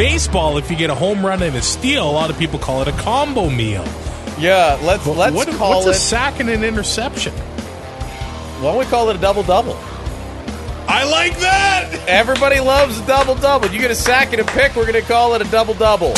baseball, if you get a home run and a steal, a lot of people call it a combo meal. Yeah, let's let's what, call what's it. a sack and an interception? why don't we call it a double double? I like that. Everybody loves a double double. You get a sack and a pick, we're going to call it a double double.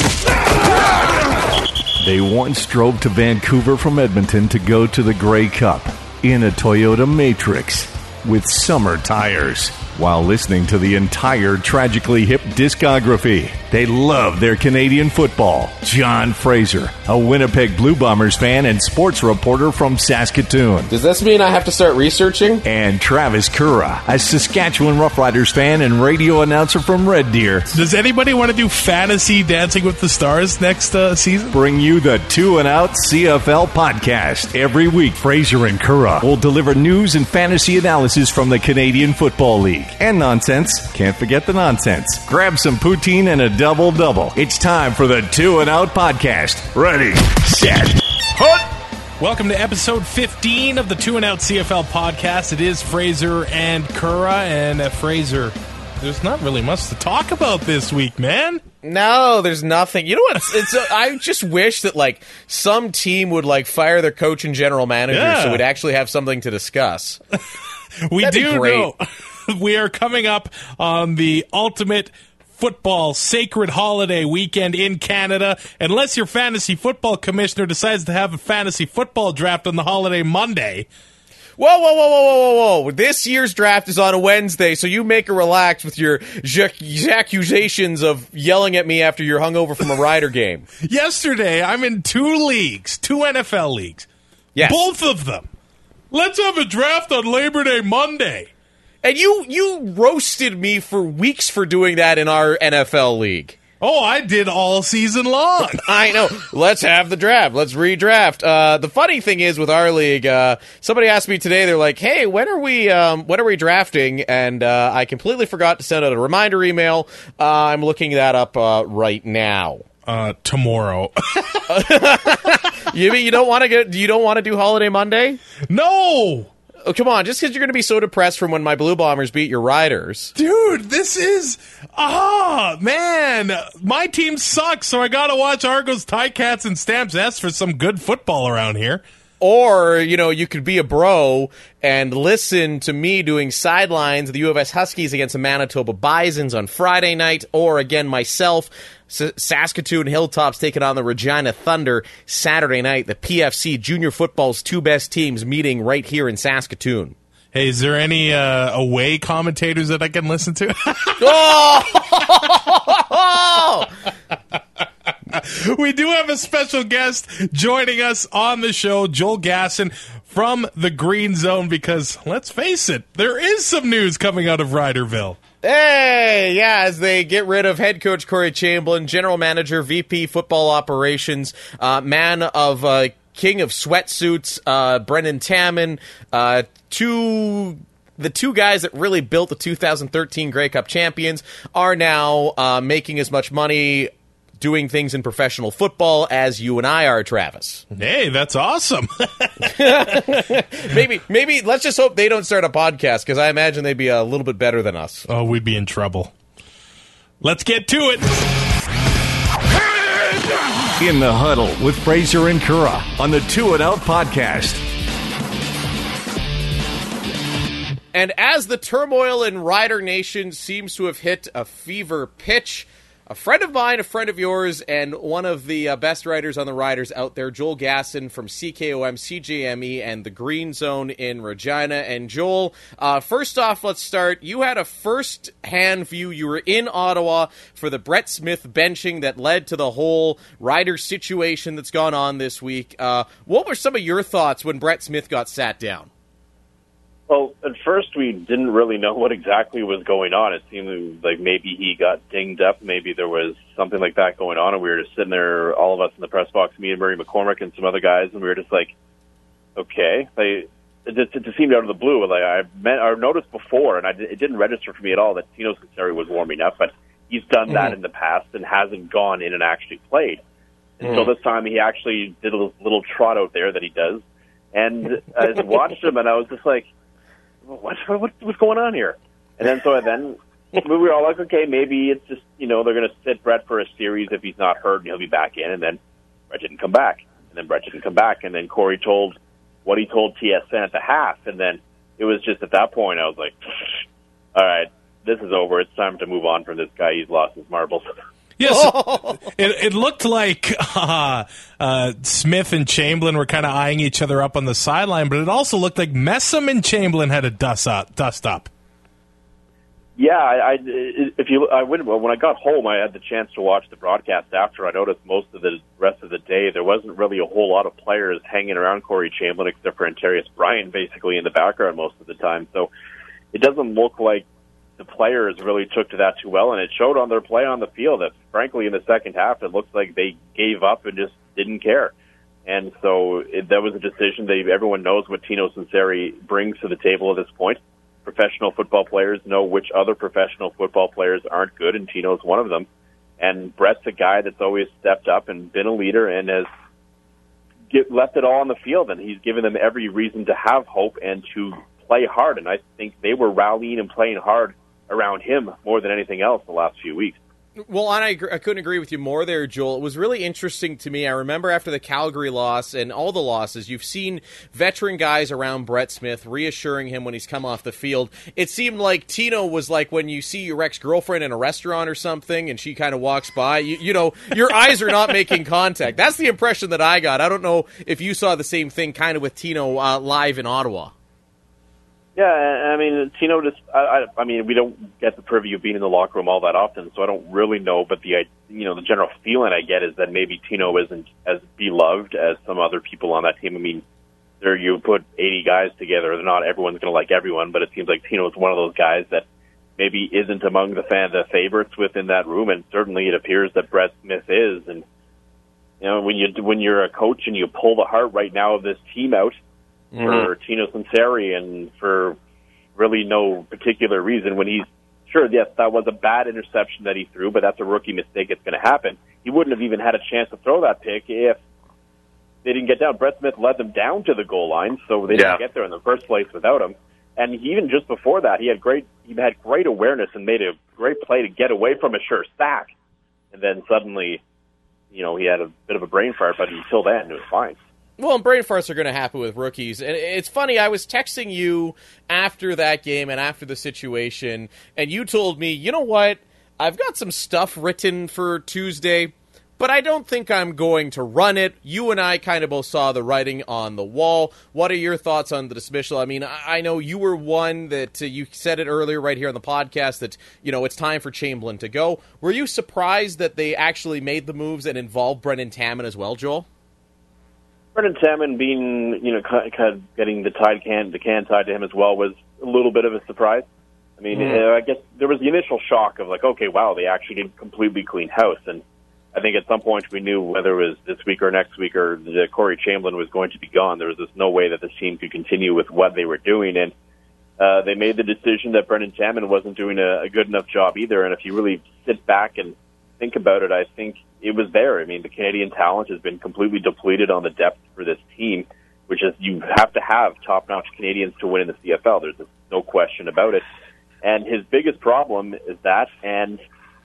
They once drove to Vancouver from Edmonton to go to the Grey Cup in a Toyota Matrix with summer tires while listening to the entire Tragically Hip discography. They love their Canadian football. John Fraser, a Winnipeg Blue Bombers fan and sports reporter from Saskatoon. Does this mean I have to start researching? And Travis Currah, a Saskatchewan Roughriders fan and radio announcer from Red Deer, Does anybody want to do fantasy Dancing with the Stars next uh, season? bring you the Two and Out CFL podcast. Every week, Fraser and Currah will deliver news and fantasy analysis from the Canadian Football League. And nonsense. Can't forget the nonsense. Grab some poutine and a double double. It's time for the Two and Out podcast. Ready, set, hut. Welcome to episode 15 of the Two and Out CFL podcast. It is Fraser and Currah, and uh, Fraser. There's not really much to talk about this week, man. No, there's nothing. You know what? It's, it's a, I just wish that like some team would like fire their coach and general manager Yeah. so we'd actually have something to discuss. We That'd be do great. know we are coming up on the ultimate football sacred holiday weekend in Canada. Unless your fantasy football commissioner decides to have a fantasy football draft on the holiday Monday. Whoa, whoa, whoa, whoa, whoa, whoa! This year's draft is on a Wednesday, so you make her relax with your jac- accusations of yelling at me after you're hungover from a Rider game. Yesterday, I'm in two leagues, two NFL leagues. Yes, Both of them. Let's have a draft on Labor Day Monday. And you you roasted me for weeks for doing that in our NFL league. Oh, I did all season long. I know. Let's have the draft. Let's redraft. Uh, the funny thing is with our league, uh, somebody asked me today. They're like, "Hey, when are we? Um, when are we drafting?" And uh, I completely forgot to send out a reminder email. Uh, I'm looking that up uh, right now. Uh, tomorrow. You mean you don't want to get? You don't want to do Holiday Monday? no! Oh, come on! Just because you're going to be so depressed from when my Blue Bombers beat your Riders. Dude, this is ah man. My team sucks, so I gotta watch Argos, Tie Cats, and Stamps S for some good football around here. Or, you know, you could be a bro and listen to me doing sidelines of the U of S Huskies against the Manitoba Bisons on Friday night, or again, myself, S- Saskatoon Hilltops taking on the Regina Thunder Saturday night. The PFC Junior Football's two best teams meeting right here in Saskatoon. Hey, is there any uh, away commentators that I can listen to? Oh! we do have a special guest joining us on the show, Joel Gasson from the Green Zone, because let's face it, there is some news coming out of Riderville. Hey, yeah, as they get rid of head coach Corey Chamblin, general manager, VP football operations, uh, man of uh, king of sweatsuits, uh, Brendan Taman, uh, two. The two guys that really built the 2013 Grey Cup champions are now uh, making as much money doing things in professional football as you and I are, Travis. Hey, that's awesome. Maybe, maybe let's just hope they don't start a podcast because I imagine they'd be a little bit better than us. oh, we'd be in trouble. Let's get to it. In the huddle with Fraser and Currah on the Two and Out podcast. And as the turmoil in Rider Nation seems to have hit a fever pitch, a friend of mine, a friend of yours, and one of the uh, best writers on the Riders out there, Joel Gasson from CKOM, CJME, and the Green Zone in Regina. And Joel, uh, first off, let's start. You had a first hand view. You were in Ottawa for the Brett Smith benching that led to the whole Rider situation that's gone on this week. Uh, what were some of your thoughts when Brett Smith got sat down? Well, at first we didn't really know what exactly was going on. It seemed like maybe he got dinged up, maybe there was something like that going on, and we were just sitting there, all of us in the press box, me and Murray McCormick and some other guys, and we were just like, okay, like it just, it just seemed out of the blue. Like I meant, I noticed before, and I, it didn't register for me at all that Tino Sunseri was warming up, but he's done that mm-hmm. in the past and hasn't gone in and actually played. And so mm-hmm. this time he actually did a little, little trot out there that he does, and I watched him, and I was just like what, what what's going on here? And then so then we were all like, okay, maybe it's just you know they're going to sit Brett for a series if he's not hurt and he'll be back in, and then Brett didn't come back, and then Brett didn't come back, and then Corey told what he told TSN at the half, and then it was just at that point I was like, all right, this is over. It's time to move on from this guy. He's lost his marbles. Yes, it, it looked like uh, uh, Smith and Chamblin were kind of eyeing each other up on the sideline, but it also looked like Messam and Chamblin had a dust up. Dust up. Yeah, I, I if you I went when I got home, I had the chance to watch the broadcast after. I noticed most of the rest of the day there wasn't really a whole lot of players hanging around Corey Chamblin except for Antarius Bryant, basically in the background most of the time. So it doesn't look like the players really took to that too well, and it showed on their play on the field. That frankly, in the second half, it looks like they gave up and just didn't care. And so it, that was a decision. They everyone knows what Tino Sunseri brings to the table at this point professional football players know which other professional football players aren't good, and Tino's one of them. And Brett's a guy that's always stepped up and been a leader and has get, left it all on the field, and he's given them every reason to have hope and to play hard. And I think they were rallying and playing hard around him more than anything else the last few weeks. Well, and I, I couldn't agree with you more there, Joel. It was really interesting to me. I remember after the Calgary loss and all the losses, you've seen veteran guys around Brett Smith reassuring him when he's come off the field. It seemed like Tino was like when you see your ex girlfriend in a restaurant or something and she kind of walks by, you, you know, your eyes are not making contact. That's the impression that I got. I don't know if you saw the same thing kind of with Tino uh, live in Ottawa. Yeah, I mean, Tino just, I, I, mean, we don't get the privy of being in the locker room all that often, so I don't really know, but the, you know, the general feeling I get is that maybe Tino isn't as beloved as some other people on that team. I mean, there you put 80 guys together, not everyone's going to like everyone, but it seems like Tino is one of those guys that maybe isn't among the fan, the favorites within that room, and certainly it appears that Brett Smith is, and, you know, when you, when you're a coach and you pull the heart right now of this team out, mm-hmm. for Tino Sunseri and for really no particular reason when he's sure, yes, that was a bad interception that he threw, but that's a rookie mistake. It's going to happen. He wouldn't have even had a chance to throw that pick if they didn't get down. Brett Smith led them down to the goal line, so they didn't get there in the first place without him. And even just before that, he had great he had great awareness and made a great play to get away from a sure sack. And then suddenly, you know, he had a bit of a brain fart, but until then, it was fine. Well, and brain farts are going to happen with rookies. And it's funny, I was texting you after that game and after the situation, and you told me, you know what? I've got some stuff written for Tuesday, but I don't think I'm going to run it. You and I kind of both saw the writing on the wall. What are your thoughts on the dismissal? I mean, I know you were one that uh, you said it earlier right here on the podcast that, you know, it's time for Chamblin to go. Were you surprised that they actually made the moves and involved Brendan Taman as well, Joel? Brendan Taman being, you know, kind of getting the tide can the can tied to him as well was a little bit of a surprise. I mean, mm. uh, I guess there was the initial shock of like, okay, wow, they actually did completely clean house, and I think at some point we knew whether it was this week or next week or that Corey Chamblin was going to be gone. There was just no way that this team could continue with what they were doing, and uh, they made the decision that Brendan Taman wasn't doing a, a good enough job either. And if you really sit back and think about it, I think it was there. I mean, the Canadian talent has been completely depleted on the depth for this team, which is you have to have top-notch Canadians to win in the CFL. There's no question about it. And his biggest problem is that, and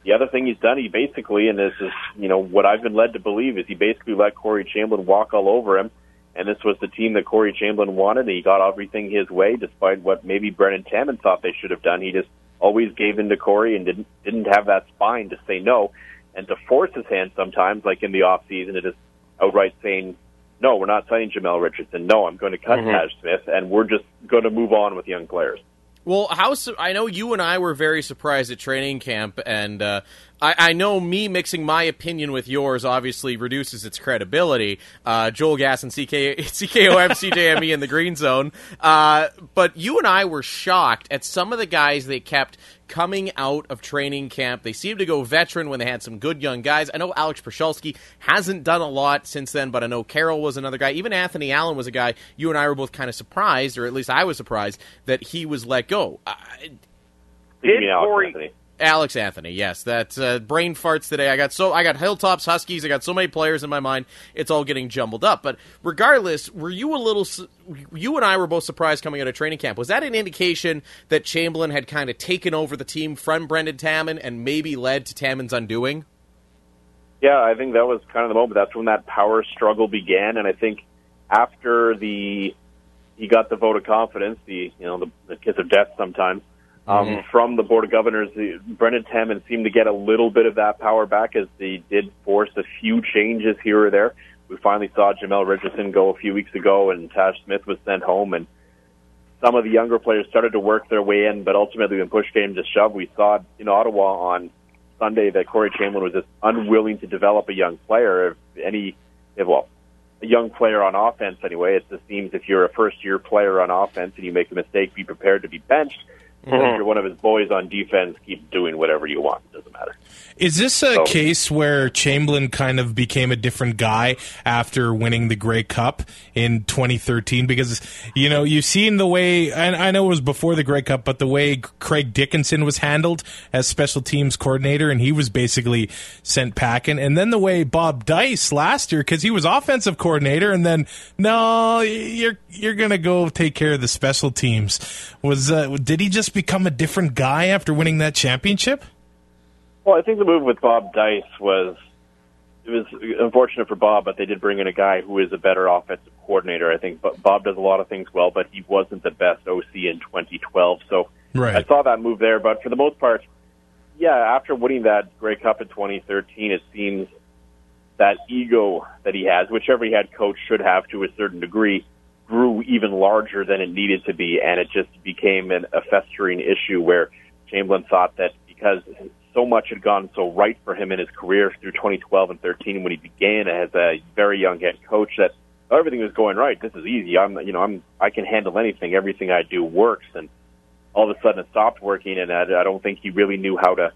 the other thing he's done, he basically, and this is, you know, what I've been led to believe, is he basically let Corey Chamblin walk all over him. And this was the team that Corey Chamblin wanted. And he got everything his way, despite what maybe Brendan Taman thought they should have done. He just always gave in to Corey and didn't didn't have that spine to say no and to force his hand sometimes, like in the off season, to just outright saying, "No, we're not signing Jamel Richardson. No, I'm going to cut mm-hmm. Taj Smith, and we're just going to move on with young players." Well, how I know you and I were very surprised at training camp, and uh, I, I, know me mixing my opinion with yours obviously reduces its credibility. Uh, Joel Gasson CK, CKOM CJME in the green zone, uh, but you and I were shocked at some of the guys they kept coming out of training camp. They seemed to go veteran when they had some good young guys. I know Alex Pierzchalski hasn't done a lot since then, but I know Carroll was another guy. Even Anthony Allen was a guy you and I were both kind of surprised, or at least I was surprised, that he was let go. Uh, did Corey, Alex Anthony, yes, that uh, brain farts today. I got so I got Hilltops Huskies. I got so many players in my mind. It's all getting jumbled up. But regardless, were you a little? You and I were both surprised coming out of training camp. Was that an indication that Chamblin had kind of taken over the team from Brendan Taman and maybe led to Taman's undoing? Yeah, I think that was kind of the moment. That's when that power struggle began, and I think after the he got the vote of confidence, the you know the, the kiss of death sometimes um, mm-hmm. from the board of governors. The, Brendan Taman seemed to get a little bit of that power back as they did force a few changes here or there. We finally saw Jamel Richardson go a few weeks ago, and Taj Smith was sent home, and some of the younger players started to work their way in. But ultimately, when push came to shove, we saw in Ottawa on Sunday that Corey Chamblin was just unwilling to develop a young player. If any, if, well, a young player on offense anyway. It just seems if you're a first year player on offense and you make a mistake, be prepared to be benched. Mm-hmm. If you're one of his boys on defense, keep doing whatever you want. It doesn't matter. Is this a so, case where Chamblin kind of became a different guy after winning the Grey Cup in 2013? Because, you know, you've seen the way, and I know it was before the Grey Cup, but the way Craig Dickenson was handled as special teams coordinator, and he was basically sent packing. And then the way Bob Dyce last year, because he was offensive coordinator, and then, no, you're, you're going to go take care of the special teams. Was, uh, did he just become a different guy after winning that championship? Well, I think the move with Bob Dyce was it was unfortunate for Bob, but they did bring in a guy who is a better offensive coordinator. I think But Bob does a lot of things well, but he wasn't the best OC in 2012. So right. I saw that move there. But for the most part, yeah, after winning that Grey Cup in 2013, it seems that ego that he has, which every head coach should have to a certain degree, grew even larger than it needed to be, and it just became an, a festering issue where Chamblin thought that because so much had gone so right for him in his career through 2012 and 13 when he began as a very young head coach that everything was going right. This is easy. I'm, you know, I'm, I can handle anything. Everything I do works. And all of a sudden it stopped working. And I, I don't think he really knew how to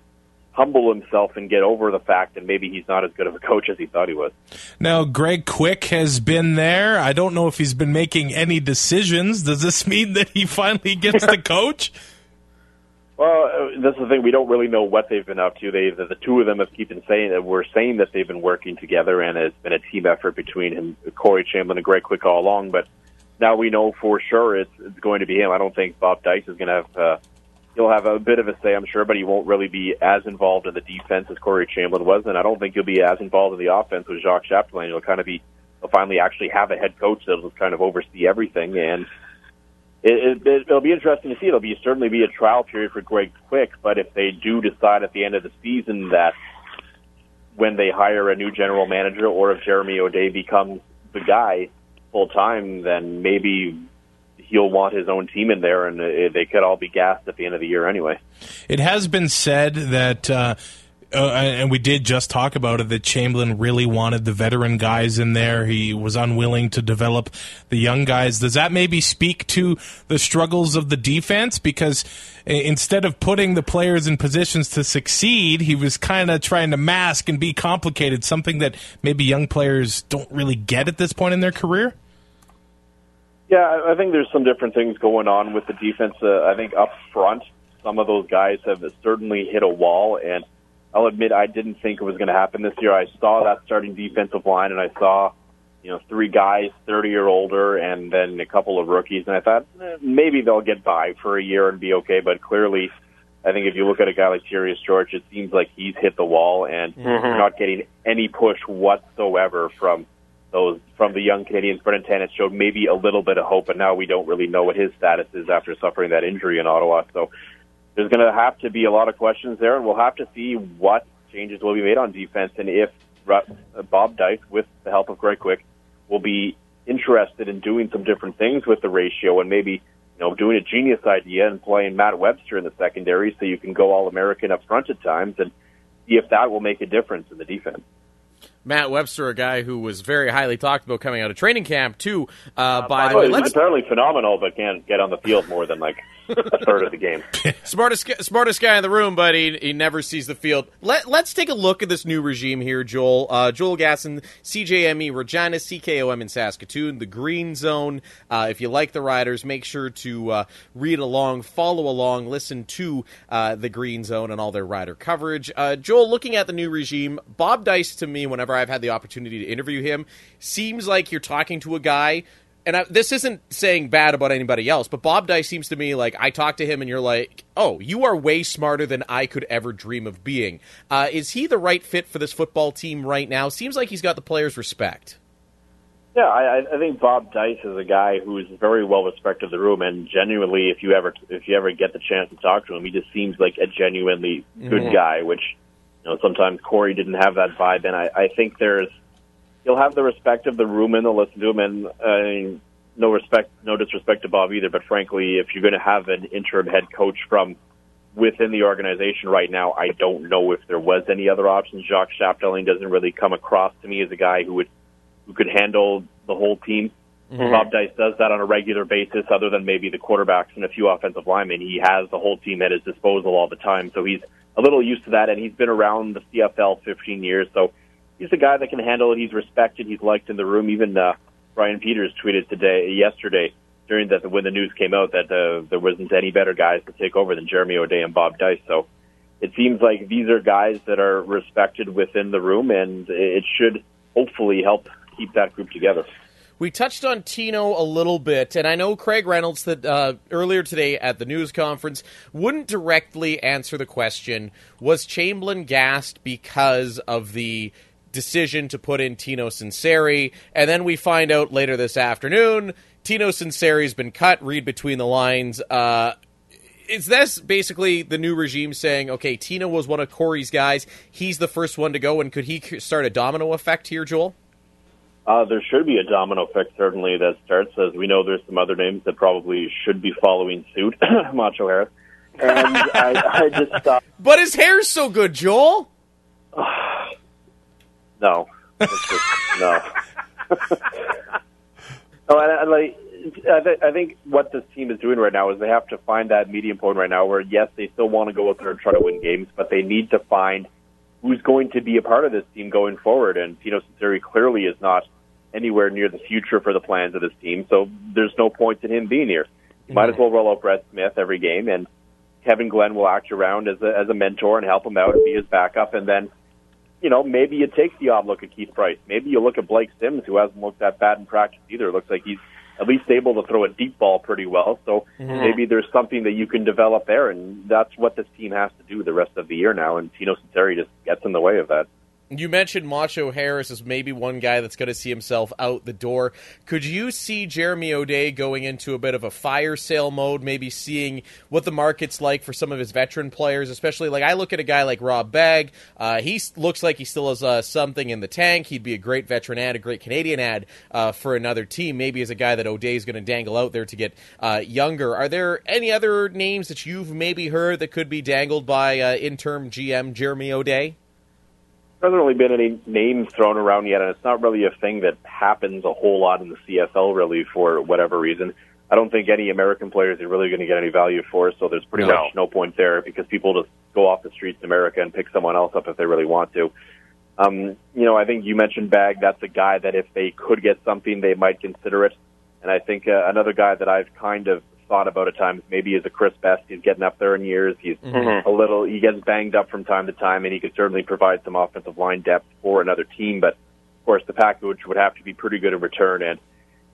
humble himself and get over the fact that maybe he's not as good of a coach as he thought he was. Now, Greg Quick has been there. I don't know if he's been making any decisions. Does this mean that he finally gets the coach? Well, uh, that's the thing. We don't really know what they've been up to. They, the, the two of them have keep saying that we're saying that they've been working together, and it's been a team effort between him, Corey Chamblin, and Greg Quick all along. But now we know for sure it's, it's going to be him. I don't think Bob Dyce is going to have. Uh, he'll have a bit of a say, I'm sure, but he won't really be as involved in the defense as Corey Chamblin was, and I don't think he'll be as involved in the offense with Jacques Chapdelaine. He'll kind of be. He'll finally actually have a head coach that'll kind of oversee everything and it, it, it'll be interesting to see. It'll be certainly be a trial period for Greg Quick, but if they do decide at the end of the season that when they hire a new general manager or if Jeremy O'Day becomes the guy full time, then maybe he'll want his own team in there, and uh, they could all be gassed at the end of the year anyway. It has been said that. Uh, uh, and we did just talk about it that Chamblin really wanted the veteran guys in there. He was unwilling to develop the young guys. Does that maybe speak to the struggles of the defense? Because instead of putting the players in positions to succeed, he was kind of trying to mask and be complicated, something that maybe young players don't really get at this point in their career? Yeah, I think there's some different things going on with the defense. Uh, I think up front, some of those guys have certainly hit a wall, and – I'll admit I didn't think it was going to happen this year. I saw that starting defensive line, and I saw, you know, three guys, thirty or older, and then a couple of rookies, and I thought eh, maybe they'll get by for a year and be okay. But clearly, I think if you look at a guy like Tearrius George, it seems like he's hit the wall, and mm-hmm. you're not getting any push whatsoever from those from the young Canadians. Brendan Tanev showed maybe a little bit of hope, but now we don't really know what his status is after suffering that injury in Ottawa. So there's going to have to be a lot of questions there, and we'll have to see what changes will be made on defense and if uh, Bob Dyce, with the help of Greg Quick, will be interested in doing some different things with the ratio and maybe you know doing a genius idea and playing Matt Webster in the secondary so you can go all American up front at times and see if that will make a difference in the defense. Matt Webster, a guy who was very highly talked about coming out of training camp, too. Uh, by the way, let's... apparently phenomenal, but can't get on the field more than like a third of the game. smartest smartest guy in the room, but he, he never sees the field. Let Let's take a look at this new regime here, Joel. Uh, Joel Gasson, CJME Regina, CKOM in Saskatoon, the Green Zone. Uh, if you like the Riders, make sure to uh, read along, follow along, listen to uh, the Green Zone and all their Rider coverage. Uh, Joel, looking at the new regime, Bob Dyce to me, whenever I've had the opportunity to interview him, seems like you're talking to a guy and I, this isn't saying bad about anybody else, but Bob Dyce seems to me like I talk to him and you're like, oh, you are way smarter than I could ever dream of being. Uh, is he the right fit for this football team right now? Seems like he's got the players' respect. Yeah, I, I think Bob Dyce is a guy who's very well respected in the room, and genuinely, if you ever if you ever get the chance to talk to him, he just seems like a genuinely good mm-hmm. guy. Which you know sometimes Corey didn't have that vibe, and I, I think there's he'll have the respect of the room and they'll listen to him. And uh, no respect, no disrespect to Bob either, but frankly, if you're going to have an interim head coach from within the organization right now, I don't know if there was any other options. Jacques Chapdelaine doesn't really come across to me as a guy who would who could handle the whole team. Mm-hmm. Bob Dyce does that on a regular basis, other than maybe the quarterbacks and a few offensive linemen. He has the whole team at his disposal all the time, so he's a little used to that, and he's been around the CFL 15 years, so he's a guy that can handle it. He's respected. He's liked in the room. Even uh, Brian Peters tweeted today, yesterday, during that when the news came out that uh, there wasn't any better guys to take over than Jeremy O'Day and Bob Dyce. So it seems like these are guys that are respected within the room, and it should hopefully help keep that group together. We touched on Tino a little bit, and I know Craig Reynolds that uh, earlier today at the news conference wouldn't directly answer the question: Was Chamblin gassed because of the decision to put in Tino Sunseri, and then we find out later this afternoon Tino Sunseri's been cut. Read between the lines. Uh, is this basically the new regime saying, okay, Tino was one of Corey's guys, he's the first one to go, and could he start a domino effect here, Joel? Uh, there should be a domino effect, certainly, that starts. As we know, there's some other names that probably should be following suit. Macho Harris. And I, I just thought. But his hair's so good, Joel. No, just, no. no, and, and like I, th- I think what this team is doing right now is they have to find that medium point right now where yes, they still want to go out there and try to win games, but they need to find who's going to be a part of this team going forward. And Tino Sunseri clearly is not anywhere near the future for the plans of this team, so there's no point in him being here. You might as well roll out Brett Smith every game, and Kevin Glenn will act around as a, as a mentor and help him out and be his backup, and then you know, maybe you take the odd look at Keith Price. Maybe you look at Blake Sims, who hasn't looked that bad in practice either. It looks like he's at least able to throw a deep ball pretty well. So mm-hmm. maybe there's something that you can develop there, and that's what this team has to do the rest of the year now. And Tino Sunseri just gets in the way of that. You mentioned Macho Harris as maybe one guy that's going to see himself out the door. Could you see Jeremy O'Day going into a bit of a fire sale mode, maybe seeing what the market's like for some of his veteran players, especially like I look at a guy like Rob Bagg. Uh, he looks like he still has uh, something in the tank. He'd be a great veteran ad, a great Canadian ad uh, for another team. Maybe as a guy that O'Day is going to dangle out there to get uh, younger. Are there any other names that you've maybe heard that could be dangled by uh, interim GM Jeremy O'Day? There hasn't really been any names thrown around yet, and it's not really a thing that happens a whole lot in the CFL, really, for whatever reason. I don't think any American players are really going to get any value for, so there's pretty no. much no point there because people just go off the streets in America and pick someone else up if they really want to. Um, you know, I think you mentioned Bagg. That's a guy that if they could get something, they might consider it. And I think uh, another guy that I've kind of thought about at times. Maybe as a Chris Best, he's getting up there in years. He's mm-hmm. a little, he gets banged up from time to time, and he could certainly provide some offensive line depth for another team. But of course, the package would have to be pretty good in return. And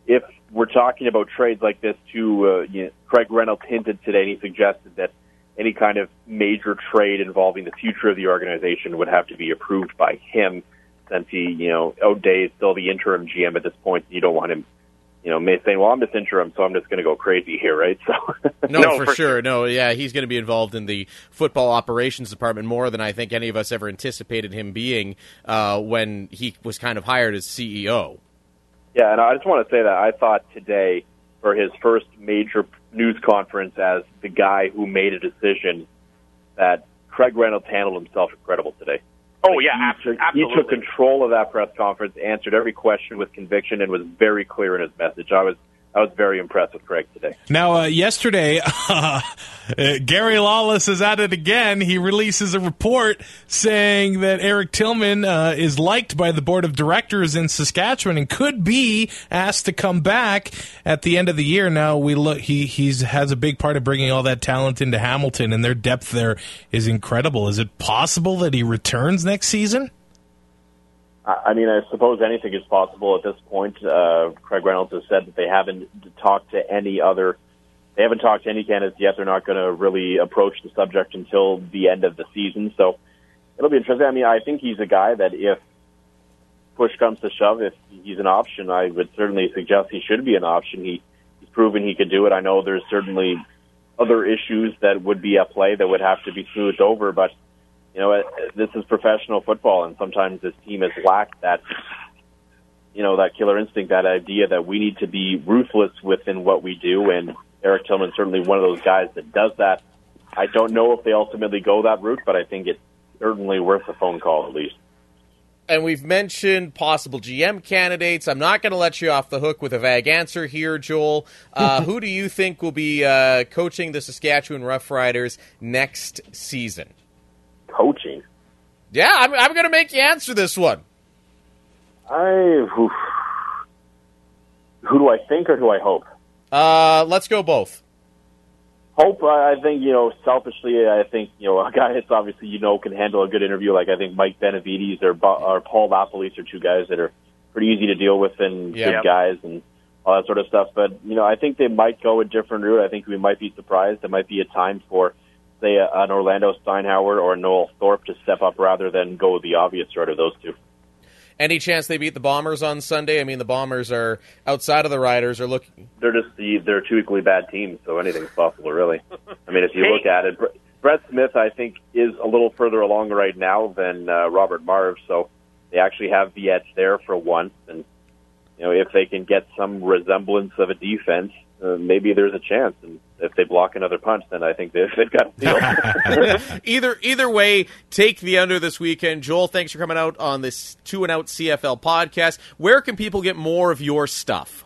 if we're talking about trades like this, too, uh, you know, Craig Reynolds hinted today, and he suggested that any kind of major trade involving the future of the organization would have to be approved by him, since he, you know, O'Day is still the interim GM at this point. You don't want him you know, may saying, "Well, I'm just interim, so I'm just going to go crazy here," right? So, no, no for, for sure. no, yeah, he's going to be involved in the football operations department more than I think any of us ever anticipated him being uh, when he was kind of hired as CEO. Yeah, and I just want to say that I thought today, for his first major news conference as the guy who made a decision, that Craig Reynolds handled himself incredible today. Oh yeah, he took, absolutely. He took control of that press conference, answered every question with conviction, and was very clear in his message. I was I was very impressed with Craig today. Now, uh, yesterday, uh, Gary Lawless is at it again. He releases a report saying that Eric Tillman uh, is liked by the board of directors in Saskatchewan and could be asked to come back at the end of the year. Now, we look he he's has a big part of bringing all that talent into Hamilton, and their depth there is incredible. Is it possible that he returns next season? I mean, I suppose anything is possible at this point. Uh, Craig Reynolds has said that they haven't talked to any other, they haven't talked to any candidates yet. They're not going to really approach the subject until the end of the season. So it'll be interesting. I mean, I think he's a guy that if push comes to shove, if he's an option, I would certainly suggest he should be an option. He, he's proven he could do it. I know there's certainly other issues that would be at play that would have to be smoothed over, but you know, this is professional football, and sometimes this team has lacked that, you know, that killer instinct, that idea that we need to be ruthless within what we do. And Eric Tillman's certainly one of those guys that does that. I don't know if they ultimately go that route, but I think it's certainly worth a phone call at least. And we've mentioned possible GM candidates. I'm not going to let you off the hook with a vague answer here, Joel. Uh, who do you think will be uh, coaching the Saskatchewan Roughriders next season? Coaching. Yeah, I'm, I'm going to make you answer this one. I who, who do I think or do I hope? Uh, let's go both. Hope. I think you know. Selfishly, I think you know a guy that's obviously you know can handle a good interview. Like I think Mike Benevides or, or Paul LaPolice are two guys that are pretty easy to deal with and yep. good guys and all that sort of stuff. But you know, I think they might go a different route. I think we might be surprised. There might be a time for say an Orlando Steinauer or Noel Thorpe to step up rather than go the obvious route of those two. Any chance they beat the Bombers on Sunday? I mean, the Bombers are outside of the Riders. Are looking. They're just the they're two equally bad teams, so anything's possible, really. I mean, if you look at it, Brett Smith, I think, is a little further along right now than uh, Robert Marve, so they actually have the edge there for once. And you know, if they can get some resemblance of a defense, uh, maybe there's a chance. And if they block another punch, then I think they've, they've got a deal. either either way, take the under this weekend. Joel, thanks for coming out on this two and out CFL podcast. Where can people get more of your stuff?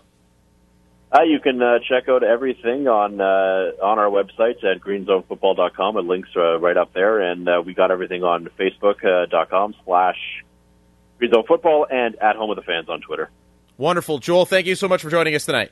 Uh, you can uh, check out everything on uh, on our website at greenzonefootball.com. It links uh, right up there, and uh, we got everything on Facebook.com uh, slash greenzonefootball and at home with the fans on Twitter. Wonderful, Joel. Thank you so much for joining us tonight.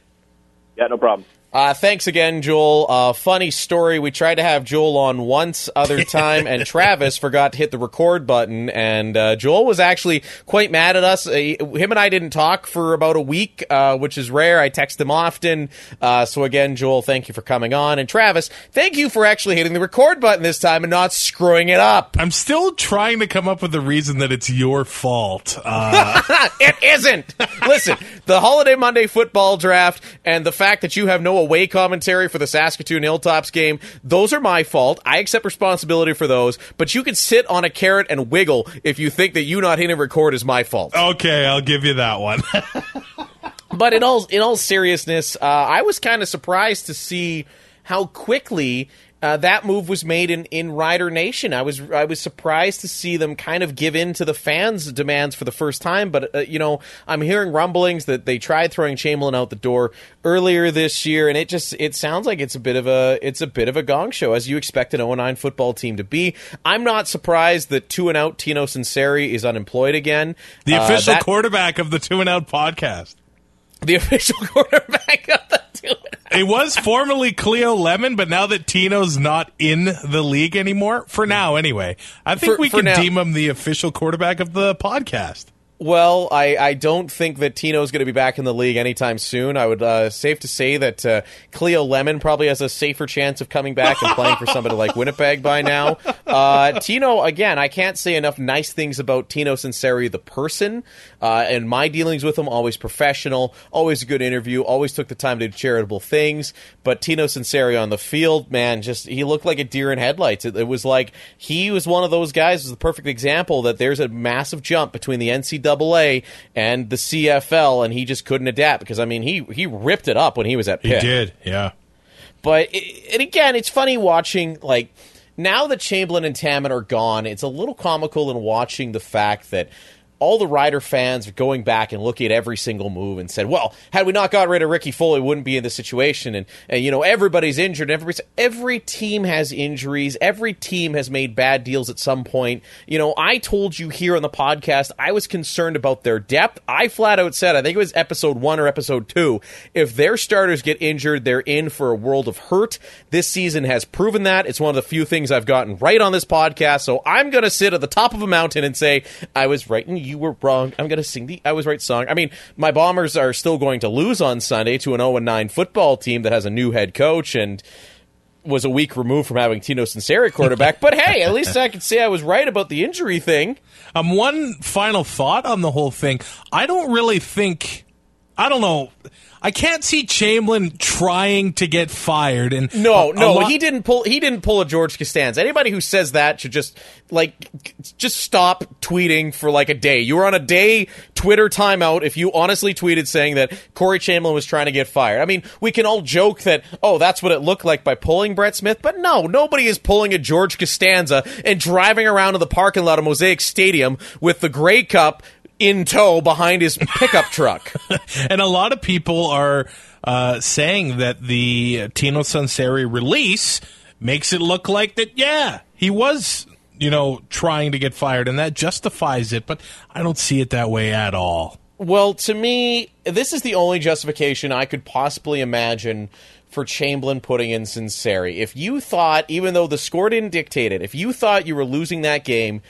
Yeah, no problem. Uh, thanks again, Joel. Uh, funny story. We tried to have Joel on once other time, and Travis forgot to hit the record button. And uh, Joel was actually quite mad at us. Uh, him and I didn't talk for about a week, uh, which is rare. I text him often. Uh, so again, Joel, thank you for coming on. And Travis, thank you for actually hitting the record button this time and not screwing it up. I'm still trying to come up with the reason that it's your fault. it isn't. Listen, the Holiday Monday football draft and the fact that you have no away commentary for the Saskatoon Hilltops game, those are my fault. I accept responsibility for those, but you can sit on a carrot and wiggle if you think that you not hitting record is my fault. Okay, I'll give you that one. but in all in all seriousness, uh, I was kind of surprised to see how quickly uh, that move was made in, in Rider Nation. I was I was surprised to see them kind of give in to the fans' demands for the first time. But uh, you know, I'm hearing rumblings that they tried throwing Chamblin out the door earlier this year, and it just it sounds like it's a bit of a it's a bit of a gong show as you expect an 0-9 football team to be. I'm not surprised that two and out Tino Sunseri is unemployed again. The uh, official that, quarterback of the two and out podcast. The official quarterback of the two and it was formerly Cleo Lemon, but now that Tino's not in the league anymore, for now anyway, I think for, we can now. deem him the official quarterback of the podcast. Well, I, I don't think that Tino's going to be back in the league anytime soon. I would uh, safe to say that uh, Cleo Lemon probably has a safer chance of coming back and playing for somebody like Winnipeg by now. Uh, Tino, again, I can't say enough nice things about Tino Sunseri, the person, uh, and my dealings with him. Always professional, always a good interview, always took the time to do charitable things. But Tino Sunseri on the field, man, just he looked like a deer in headlights. It, it was like he was one of those guys. Was the perfect example that there's a massive jump between the NCAA NCAA and the CFL, and he just couldn't adapt because I mean he he ripped it up when he was at Pitt. He did, yeah. But and again, it's funny watching like now that Chamblin and Taman are gone, it's a little comical in watching the fact that all the Rider fans are going back and looking at every single move and said, well, had we not got rid of Ricky Foley, we wouldn't be in this situation. And, and you know, everybody's injured. Everybody's, every team has injuries. Every team has made bad deals at some point. You know, I told you here on the podcast, I was concerned about their depth. I flat out said, I think it was episode one or episode two, if their starters get injured, they're in for a world of hurt. This season has proven that. It's one of the few things I've gotten right on this podcast. So I'm going to sit at the top of a mountain and say, I was right and you were wrong. I'm going to sing the I was right song. I mean, my Bombers are still going to lose on Sunday to an 0 9 football team that has a new head coach and was a week removed from having Tino Sunseri quarterback. but hey, at least I can say I was right about the injury thing. Um, one final thought on the whole thing. I don't really think. I don't know. I can't see Chamblin trying to get fired. And no, no, lot- he didn't pull. He didn't pull a George Costanza. Anybody who says that should just like just stop tweeting for like a day. You were on a day Twitter timeout if you honestly tweeted saying that Corey Chamblin was trying to get fired. I mean, we can all joke that oh, that's what it looked like by pulling Brett Smith, but no, nobody is pulling a George Costanza and driving around in the parking lot of Mosaic Stadium with the Grey Cup in tow behind his pickup truck. and a lot of people are uh, saying that the Tino Sunseri release makes it look like that. Yeah, he was, you know, trying to get fired, and that justifies it. But I don't see it that way at all. Well, to me, this is the only justification I could possibly imagine for Chamblin putting in Sunseri. If you thought, even though the score didn't dictate it, if you thought you were losing that game,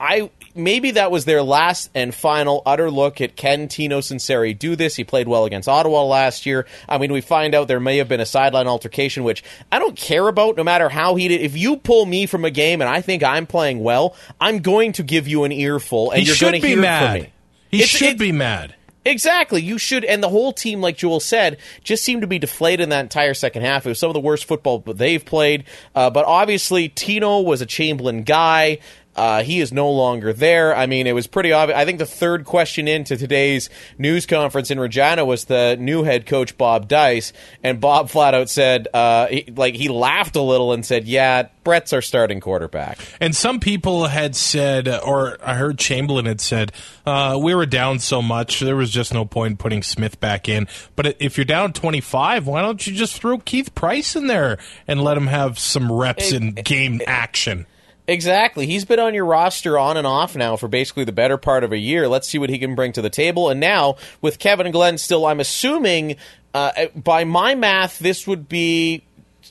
I maybe that was their last and final utter look at can Tino Sunseri do this. He played well against Ottawa last year. I mean, we find out there may have been a sideline altercation, which I don't care about. No matter how he did, if you pull me from a game and I think I'm playing well, I'm going to give you an earful, and He you're going to be hear mad. from me. He It's- should it- be mad. Exactly. You should, and the whole team, like Joel said, just seemed to be deflated in that entire second half. It was some of the worst football they've played. Uh, but obviously, Tino was a Chamblin guy. Uh, he is no longer there. I mean, it was pretty obvious. I think the third question into today's news conference in Regina was the new head coach Bob Dyce, and Bob flat out said, uh, he, like he laughed a little and said, "Yeah, Brett's our starting quarterback." And some people had said, or I heard Chamblin had said, uh, we were down so much, there was just no point putting Smith back in. But if you're down 25, why don't you just throw Keith Price in there and let him have some reps in game action? Exactly. He's been on your roster on and off now for basically the better part of a year. Let's see what he can bring to the table. And now, with Kevin Glenn still, I'm assuming, uh, by my math, this would be.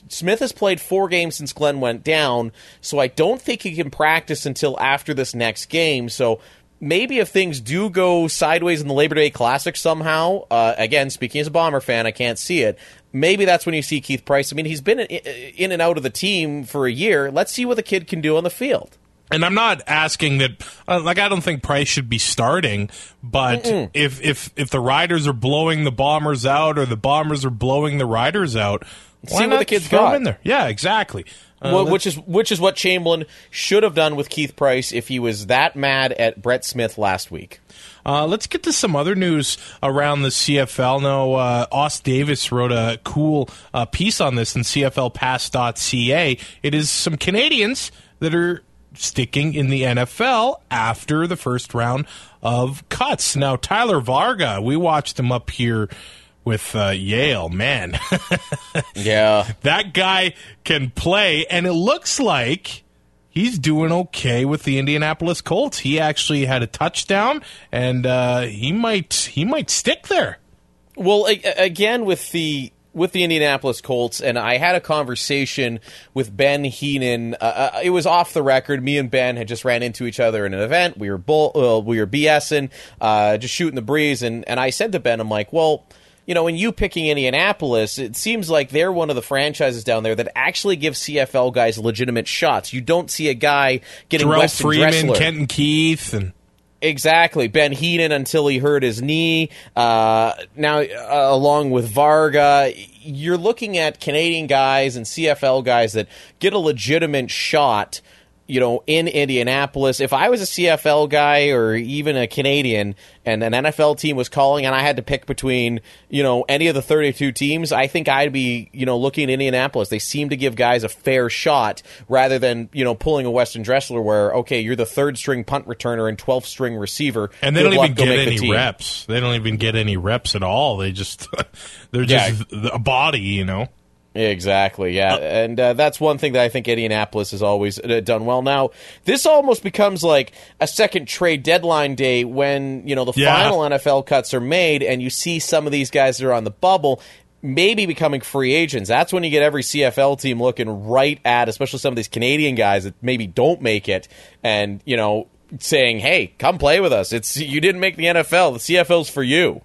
Smith has played four games since Glenn went down, so I don't think he can practice until after this next game. So maybe if things do go sideways in the Labor Day Classic somehow, uh, again, speaking as a Bomber fan, I can't see it. Maybe that's when you see Keith Price. I mean, he's been in, and out of the team for a year. Let's see what the kid can do on the field. And I'm not asking that. Uh, like, I don't think Price should be starting. But if if if the Riders are blowing the Bombers out, or the Bombers are blowing the Riders out, why See what not the kid's got. in there? Yeah, exactly. Uh, Wh- which is which is what Chamblin should have done with Keith Price if he was that mad at Brett Smith last week. Uh, let's get to some other news around the CFL. Now, uh, Os Davis wrote a cool uh, piece on this in CFLPass.ca. It is some Canadians that are sticking in the NFL after the first round of cuts. Now, Tyler Varga, we watched him up here with uh, Yale. Man, Yeah, that guy can play, and it looks like he's doing okay with the Indianapolis Colts. He actually had a touchdown, and uh, he might he might stick there. Well, a- again with the with the Indianapolis Colts, and I had a conversation with Ben Heenan. Uh, uh, it was off the record. Me and Ben had just ran into each other in an event. We were bull, uh, we were BSing, uh, just shooting the breeze, and and I said to Ben, I'm like, well. You know, in you picking Indianapolis, it seems like they're one of the franchises down there that actually give CFL guys legitimate shots. You don't see a guy getting Terrell Weston Freeman, Dressler. Kenton Keith, and Exactly, Ben Heenan until he hurt his knee. Uh, now, uh, along with Varga, you're looking at Canadian guys and CFL guys that get a legitimate shot. You know, in Indianapolis. If I was a CFL guy or even a Canadian and an NFL team was calling and I had to pick between, you know, any of the 32 teams, I think I'd be, you know, looking at Indianapolis. They seem to give guys a fair shot rather than, you know, pulling a Weston Dressler where, okay, you're the third string punt returner and 12th string receiver. And they Good don't luck, even get any reps. They don't even get any reps at all. They just they're Yeah. just a body, you know. Exactly, yeah, and uh, that's one thing that I think Indianapolis has always uh, done well. Now, this almost becomes like a second trade deadline day when you know the Yeah. final NFL cuts are made, and you see some of these guys that are on the bubble maybe becoming free agents. That's when you get every CFL team looking right at, especially some of these Canadian guys that maybe don't make it, and you know saying, "Hey, come play with us. It's you didn't make the NFL. The CFL's for you."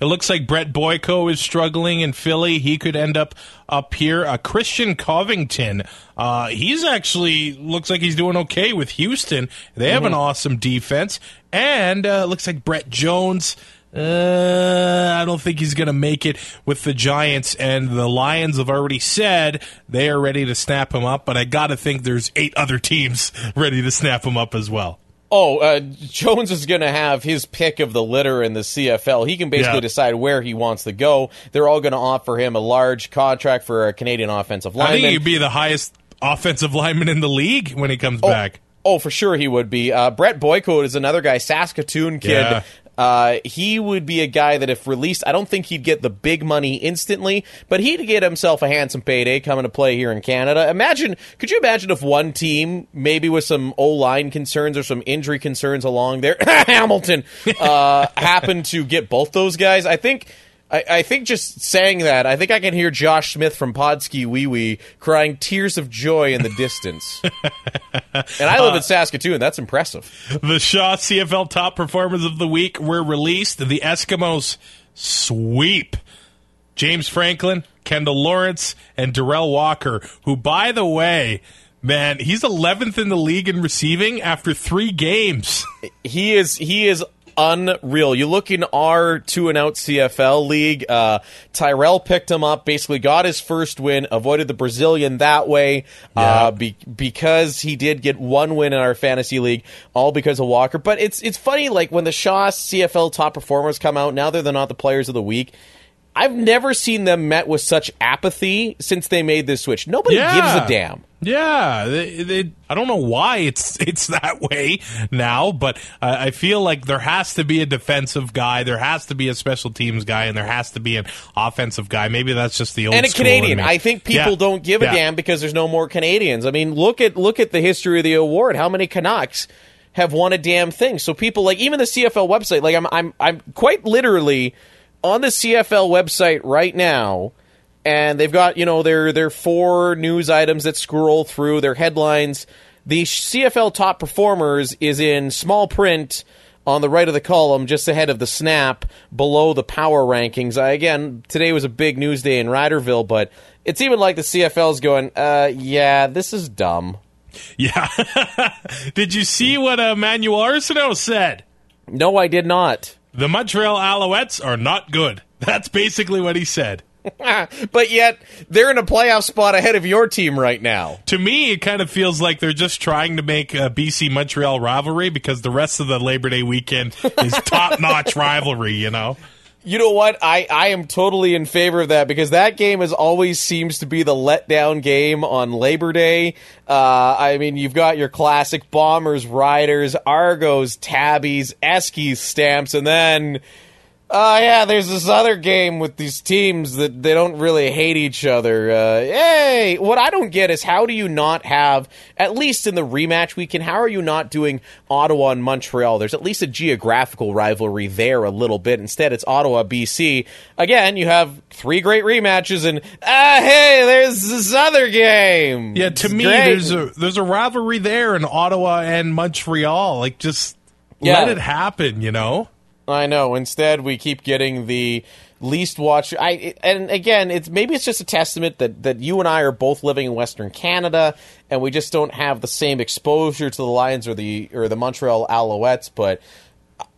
It looks like Brett Boyko is struggling in Philly. He could end up up here. Uh, Christian Covington, uh, he's actually looks like he's doing okay with Houston. They have an awesome defense, and uh, looks like Brett Jones. Uh, I don't think he's going to make it with the Giants, and the Lions have already said they are ready to snap him up. But I got to think there's eight other teams ready to snap him up as well. Oh, uh, Jones is going to have his pick of the litter in the CFL. He can basically Yeah. decide where he wants to go. They're all going to offer him a large contract for a Canadian offensive lineman. I think he'd be the highest offensive lineman in the league when he comes back. Oh, for sure he would be. Uh, Brett Boyko is another guy, Saskatoon kid. Yeah. Uh, he would be a guy that, if released, I don't think he'd get the big money instantly, but he'd get himself a handsome payday coming to play here in Canada. Imagine, could you imagine if one team, maybe with some O line concerns or some injury concerns along there, Hamilton, uh, happened to get both those guys? I think. I, I think just saying that, I think I can hear Josh Smith from Podski Wee Wee crying tears of joy in the distance. and I live in uh, Saskatoon. That's impressive. The Shaw CFL top performers of the week were released. The Eskimos sweep James Franklin, Kendall Lawrence, and Derel Walker, who, by the way, man, he's 11th in the league in receiving after three games. He is he is unreal. You look in our two and out CFL league. Uh, Tyrell picked him up, basically got his first win, avoided the Brazilian that way Yeah. uh, be, because he did get one win in our fantasy league, all because of Walker. But it's it's funny, like when the Shaw CFL top performers come out, now they're the not the players of the week. I've never seen them met with such apathy since they made this switch. Nobody Yeah. gives a damn. Yeah, they, they, I don't know why it's it's that way now, but uh, I feel like there has to be a defensive guy, there has to be a special teams guy, and there has to be an offensive guy. Maybe that's just the old and a Canadian. I think people Yeah. don't give Yeah. a damn because there's no more Canadians. I mean, look at look at the history of the award. How many Canucks have won a damn thing? So people like even the CFL website. Like I'm I'm I'm quite literally on the CFL website right now. And they've got, you know, their their four news items that scroll through their headlines. The CFL top performers is in small print on the right of the column, just ahead of the snap, below the power rankings. Uh, again, today was a big news day in Riderville, but it's even like the CFL's going, uh, yeah, this is dumb. Yeah. Did you see what uh, Manuel Arsenault said? No, I did not. The Montreal Alouettes are not good. That's basically what he said. but yet, they're in a playoff spot ahead of your team right now. To me, it kind of feels like they're just trying to make uh, a BC Montreal rivalry because the rest of the Labor Day weekend is top notch rivalry, you know? You know what? I, I am totally in favor of that because that game is always seems to be the letdown game on Labor Day. Uh, I mean, you've got your classic Bombers, Riders, Argos, Tabbies, Eskies, Stamps, and then. Uh, yeah, there's this other game with these teams that they don't really hate each other. Uh, hey, what I don't get is how do you not have, at least in the rematch weekend, how are you not doing Ottawa and Montreal? There's at least a geographical rivalry there a little bit. Instead, it's Ottawa, BC. Again, you have three great rematches, and ah, hey, there's this other game. Yeah, to It's me, great. there's a there's a rivalry there in Ottawa and Montreal. Like, just Yeah. let it happen, you know? I know. Instead, we keep getting the least watch. I and again, it's maybe it's just a testament that that you and I are both living in Western Canada, and we just don't have the same exposure to the Lions or the or the Montreal Alouettes. But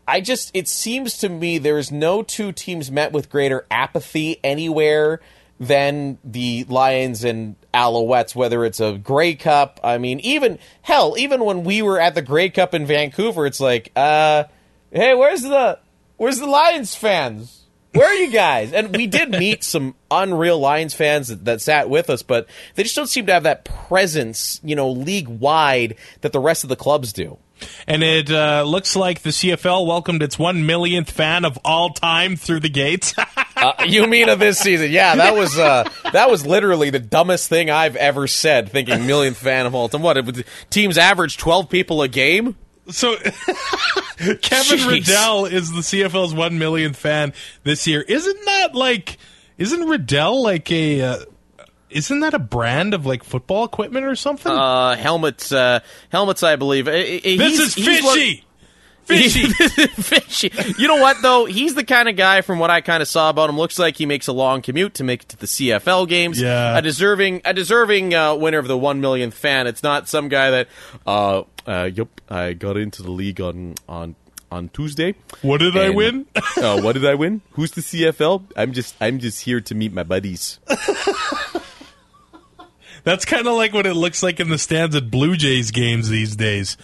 I just it seems to me there's no two teams met with greater apathy anywhere than the Lions and Alouettes, whether it's a Grey Cup. I mean, even hell, even when we were at the Grey Cup in Vancouver, it's like, uh, hey, where's the where's the Lions fans? Where are you guys? And we did meet some unreal Lions fans that, that, sat with us, but they just don't seem to have that presence, you know, league wide that the rest of the clubs do. And it uh, looks like the CFL welcomed its one millionth fan of all time through the gates. uh, you mean of this season? Yeah, that was uh, that was literally the dumbest thing I've ever said. Thinking millionth fan of all time. What? Teams average twelve people a game. So Kevin Jeez. Riddell is the CFL's one millionth fan this year. Isn't that like? Isn't Riddell like a? Uh, isn't that a brand of like football equipment or something? Uh, helmets, uh, helmets, I believe. This he's, is fishy. Fishy. fishy. You know what though? He's the kind of guy from what I kind of saw about him. Looks like he makes a long commute to make it to the CFL games. Yeah. A deserving, a deserving uh, winner of the one millionth fan. It's not some guy that. Uh, uh, yep, I got into the league on on on Tuesday. What did and, I win? uh, what did I win? Who's the CFL? I'm just I'm just here to meet my buddies. That's kind of like what it looks like in the stands at Blue Jays games these days.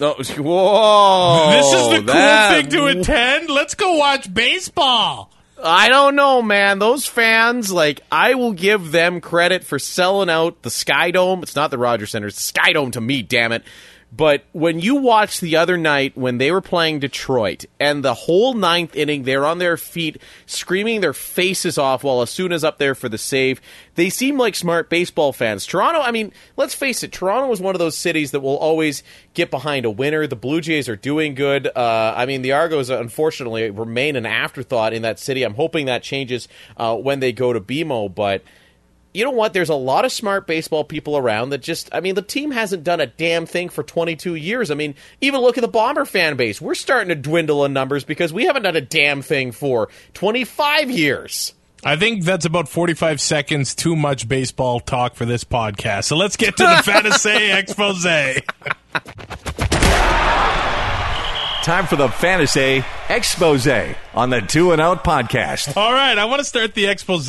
Oh, whoa! This is the that, cool thing to attend. Let's go watch baseball. I don't know, man. Those fans, like, I will give them credit for selling out the Sky Dome. It's not the Rogers Center; it's the Sky Dome to me. Damn it! But when you watch the other night when they were playing Detroit and the whole ninth inning, they're on their feet screaming their faces off while Osuna's up there for the save. They seem like smart baseball fans. Toronto, I mean, let's face it, Toronto is one of those cities that will always get behind a winner. The Blue Jays are doing good. Uh, I mean, the Argos, unfortunately, remain an afterthought in that city. I'm hoping that changes uh, when they go to BMO, but you know what? There's a lot of smart baseball people around that just, I mean, the team hasn't done a damn thing for 22 years. I mean, even look at the Bomber fan base. We're starting to dwindle in numbers because we haven't done a damn thing for 25 years. I think that's about 45 seconds too much baseball talk for this podcast. So let's get to the fantasy expose. Time for the fantasy expose on the Two and Out podcast. All right, I want to start the expose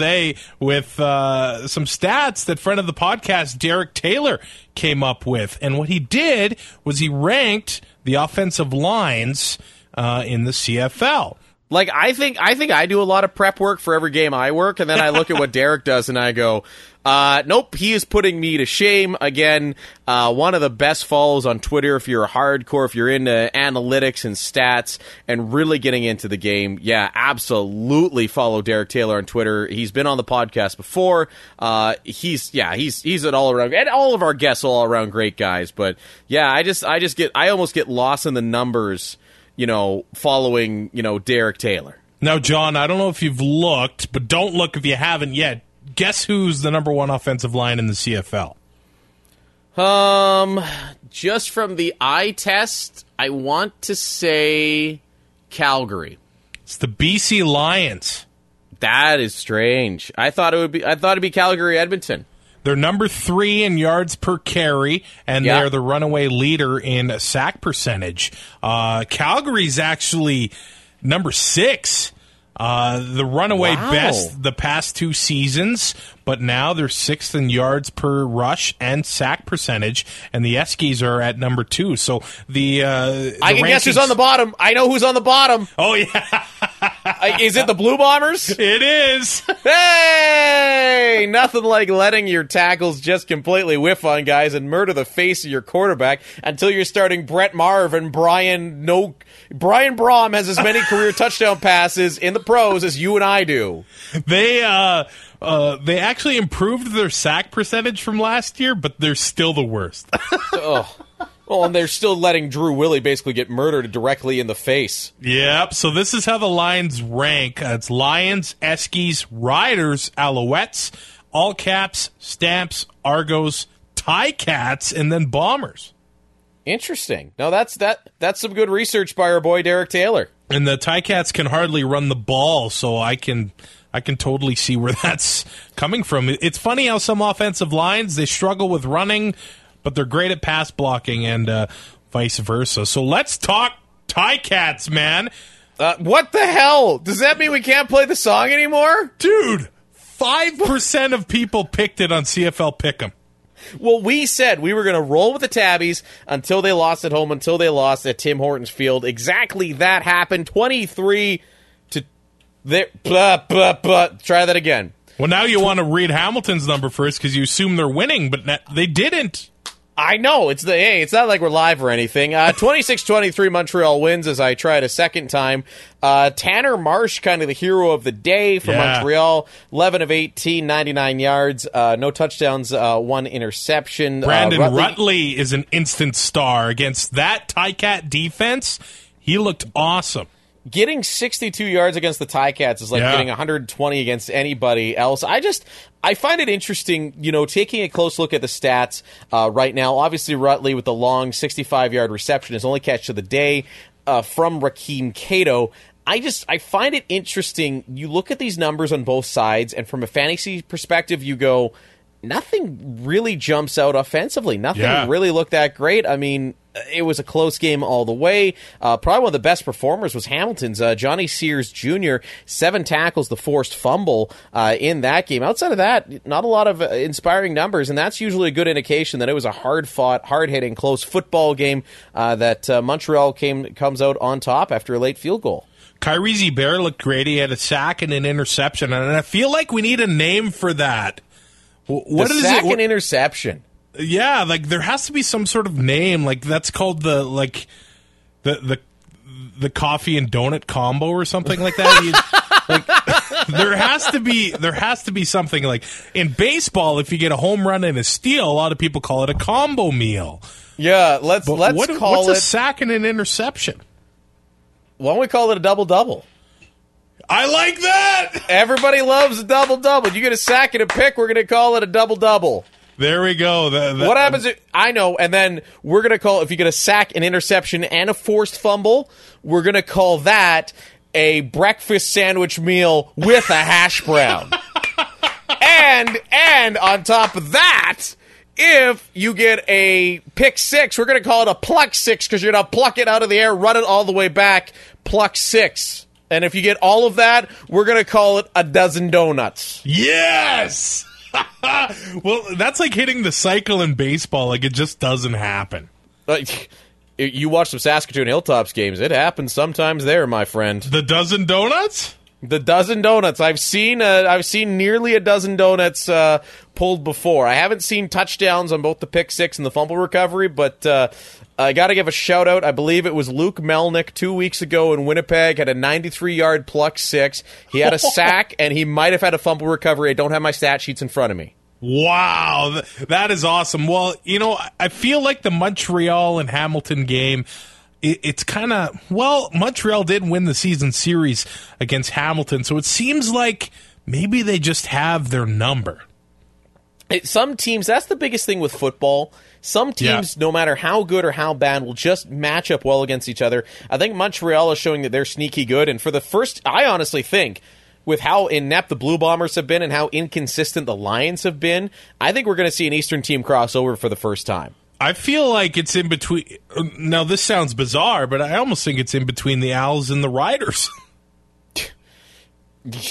with uh, some stats that friend of the podcast Derek Taylor came up with, and what he did was he ranked the offensive lines uh, in the CFL. Like I think I think I do a lot of prep work for every game I work, and then I look at what Derek does, and I go, uh, nope, he is putting me to shame again. Uh, one of the best follows on Twitter if you're a hardcore, if you're into analytics and stats and really getting into the game. Yeah, absolutely follow Derek Taylor on Twitter. He's been on the podcast before. Uh, he's yeah, he's he's an all around and all of our guests all around great guys. But yeah, I just I just get I almost get lost in the numbers you know, following, you know, Derek Taylor. Now, John, I don't know if you've looked, but don't look if you haven't yet. Guess who's the number one offensive line in the CFL? Um, just from the eye test, I want to say Calgary. It's the BC Lions. That is strange. I thought it would be. I thought it'd be Calgary Edmonton. They're number three in yards per carry, and yeah. they're the runaway leader in sack percentage. Uh, Calgary's actually number six. Uh, the runaway wow. best the past two seasons, but now they're sixth in yards per rush and sack percentage, and the Eskies are at number two. So the, uh, the I can rankings... guess who's on the bottom. I know who's on the bottom. Oh yeah, is it the Blue Bombers? It is. hey, nothing like letting your tackles just completely whiff on guys and murder the face of your quarterback until you're starting Brett Marve and Brian no Brian Brohm has as many career touchdown passes in the pros as you and I do. They uh uh, they actually improved their sack percentage from last year, but they're still the worst. oh. Well, and they're still letting Drew Willy basically get murdered directly in the face. Yep. So this is how the Lions rank. Uh, it's Lions, Eskies, Riders, Alouettes, All Caps, Stamps, Argos, Ticats, and then Bombers. Interesting. Now that's that. That's some good research by our boy Derek Taylor. And the Ticats can hardly run the ball, so I can I can totally see where that's coming from. It's funny how some offensive lines they struggle with running, but they're great at pass blocking and uh, vice versa. So let's talk Ticats, man. Uh, what the hell? Does that mean we can't play the song anymore? Dude, 5% of people picked it on CFL Pick'em. Well, we said we were going to roll with the Tabbies until they lost at home, until they lost at Tim Hortons Field. Exactly that happened. 23 to. There, blah, blah, blah. Try that again. Well, now you want to read Hamilton's number first because you assume they're winning, but they didn't. I know it's the hey, it's not like we're live or anything. Uh, 26-23 Montreal wins as I tried a second time. Uh, Tanner Marsh, kind of the hero of the day for Yeah. Montreal. 11 of 18, 99 yards, uh, no touchdowns, uh, one interception. Brandon uh, Rutley is an instant star against that Ticat defense. He looked awesome. Getting 62 yards against the Ticats is like Yeah. getting 120 against anybody else. I just I find it interesting, you know, taking a close look at the stats uh, right now. Obviously, Rutley with the long 65 yard reception, is only catch of the day uh, from Rakeem Cato. I just I find it interesting. You look at these numbers on both sides, and from a fantasy perspective, you go. Nothing really jumps out offensively. Nothing Yeah. really looked that great. I mean, it was a close game all the way. Uh, probably one of the best performers was Hamilton's uh, Johnny Sears Jr. Seven tackles, the forced fumble uh, in that game. Outside of that, not a lot of uh, inspiring numbers, and that's usually a good indication that it was a hard fought, hard hitting, close football game uh, that uh, Montreal came comes out on top after a late field goal. Kyries Hebert looked great. He had a sack and an interception, and I feel like we need a name for that. Wh- What the is sack it? And interception. yeah, like there has to be some sort of name. Like that's called the like the the the coffee and donut combo or something like that. Like there has to be there has to be something like in baseball. If you get a home run and a steal, a lot of people call it a combo meal. Yeah, let's But let's what- call what's it. a sack and an interception? why don't we call it a double double? I like that. Everybody loves a double double. You get a sack and a pick, we're going to call it a double double. There we go. The- the- What happens? If, I know, and then we're gonna call if you get a sack, an interception, and a forced fumble, we're gonna call that a breakfast sandwich meal with a hash brown. and and on top of that, if you get a pick six, we're gonna call it a pluck six because you're gonna pluck it out of the air, run it all the way back, pluck six. And if you get all of that, we're gonna call it a dozen donuts. Yes. well, that's like hitting the cycle in baseball. Like it just doesn't happen. Like, you watch some Saskatoon Hilltops games. It happens sometimes there, my friend. The dozen donuts. The dozen donuts. I've seen. Uh, I've seen nearly a dozen donuts uh, pulled before. I haven't seen touchdowns on both the pick six and the fumble recovery, but uh, I got to give a shout out. I believe it was Luke Melnick two weeks ago in Winnipeg had a 93 yard pluck six. He had a sack and he might have had a fumble recovery. I don't have my stat sheets in front of me. Wow, that is awesome. Well, you know, I feel like the Montreal and Hamilton game. It, it's kind of well, Montreal did win the season series against Hamilton, so it seems like maybe they just have their number. It, some teams, that's the biggest thing with football. Some teams, no matter how good or how bad, will just match up well against each other. I think Montreal is showing that they're sneaky good. And for the first, I honestly think, with how inept the Blue Bombers have been and how inconsistent the Lions have been, I think we're going to see an Eastern team crossover for the first time. I feel like it's in between. Now, this sounds bizarre, but I almost think it's in between the Owls and the Riders.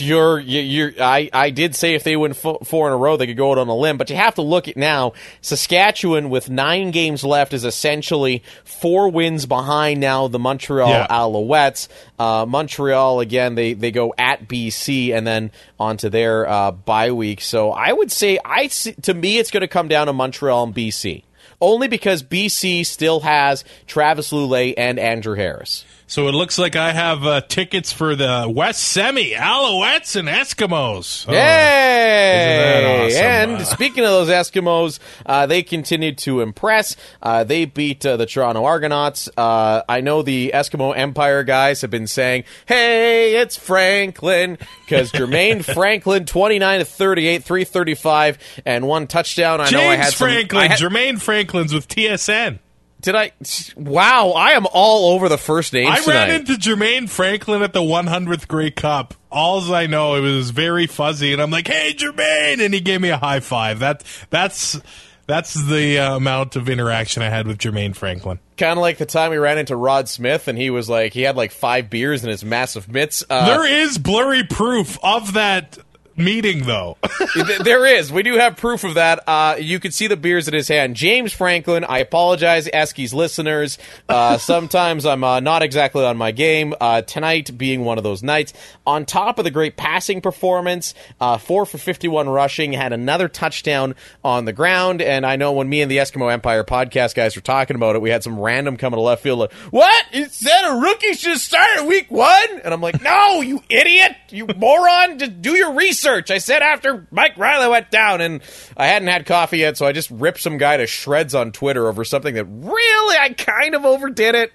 You're, you- you're, I, I did say if they win four in a row, they could go out on a limb, but you have to look at now. Saskatchewan, with nine games left, is essentially four wins behind now the Montreal Yeah. Alouettes. Uh, Montreal, again, they, they go at BC and then onto their uh, bye week. So I would say, I to me, it's going to come down to Montreal and BC. Only because BC still has Travis Lulay and Andrew Harris. So it looks like I have uh, tickets for the West Semi, Alouettes and Eskimos. Oh, Yay! awesome? And Uh, speaking of those Eskimos, uh, they continued to impress. Uh, they beat uh, the Toronto Argonauts. Uh, I know the Eskimo Empire guys have been saying, "Hey, it's Franklin," because Jermaine Franklin, twenty nine to 38, 335, and one touchdown. I know I James had some- Franklin, I had- Jermaine Franklin's with TSN. Did I? Wow, I am all over the first names I tonight. ran into Jermaine Franklin at the 100th Grey Cup. Alls I know, it was very fuzzy, and I'm like, "Hey, Jermaine!" and he gave me a high five. That that's that's the uh, amount of interaction I had with Jermaine Franklin. kind of like the time we ran into Rod Smith, and he was like, he had like five beers in his massive mitts. Uh, there is blurry proof of that meeting, though. there is. We do have proof of that. Uh, you can see the beers in his hand. James Franklin. I apologize, Eskies listeners. Uh, sometimes I'm uh, not exactly on my game. Uh, tonight being one of those nights. On top of the great passing performance, uh, four for 51 rushing, had another touchdown on the ground. And I know when me and the Eskimo Empire podcast guys were talking about it, we had some random coming to left field like, "What? It said a rookie should start week one?" And I'm like, "No, you idiot, you moron! Just do your research." I said after Mike Reilly went down, and I hadn't had coffee yet, so I just ripped some guy to shreds on Twitter over something that really I kind of overdid it.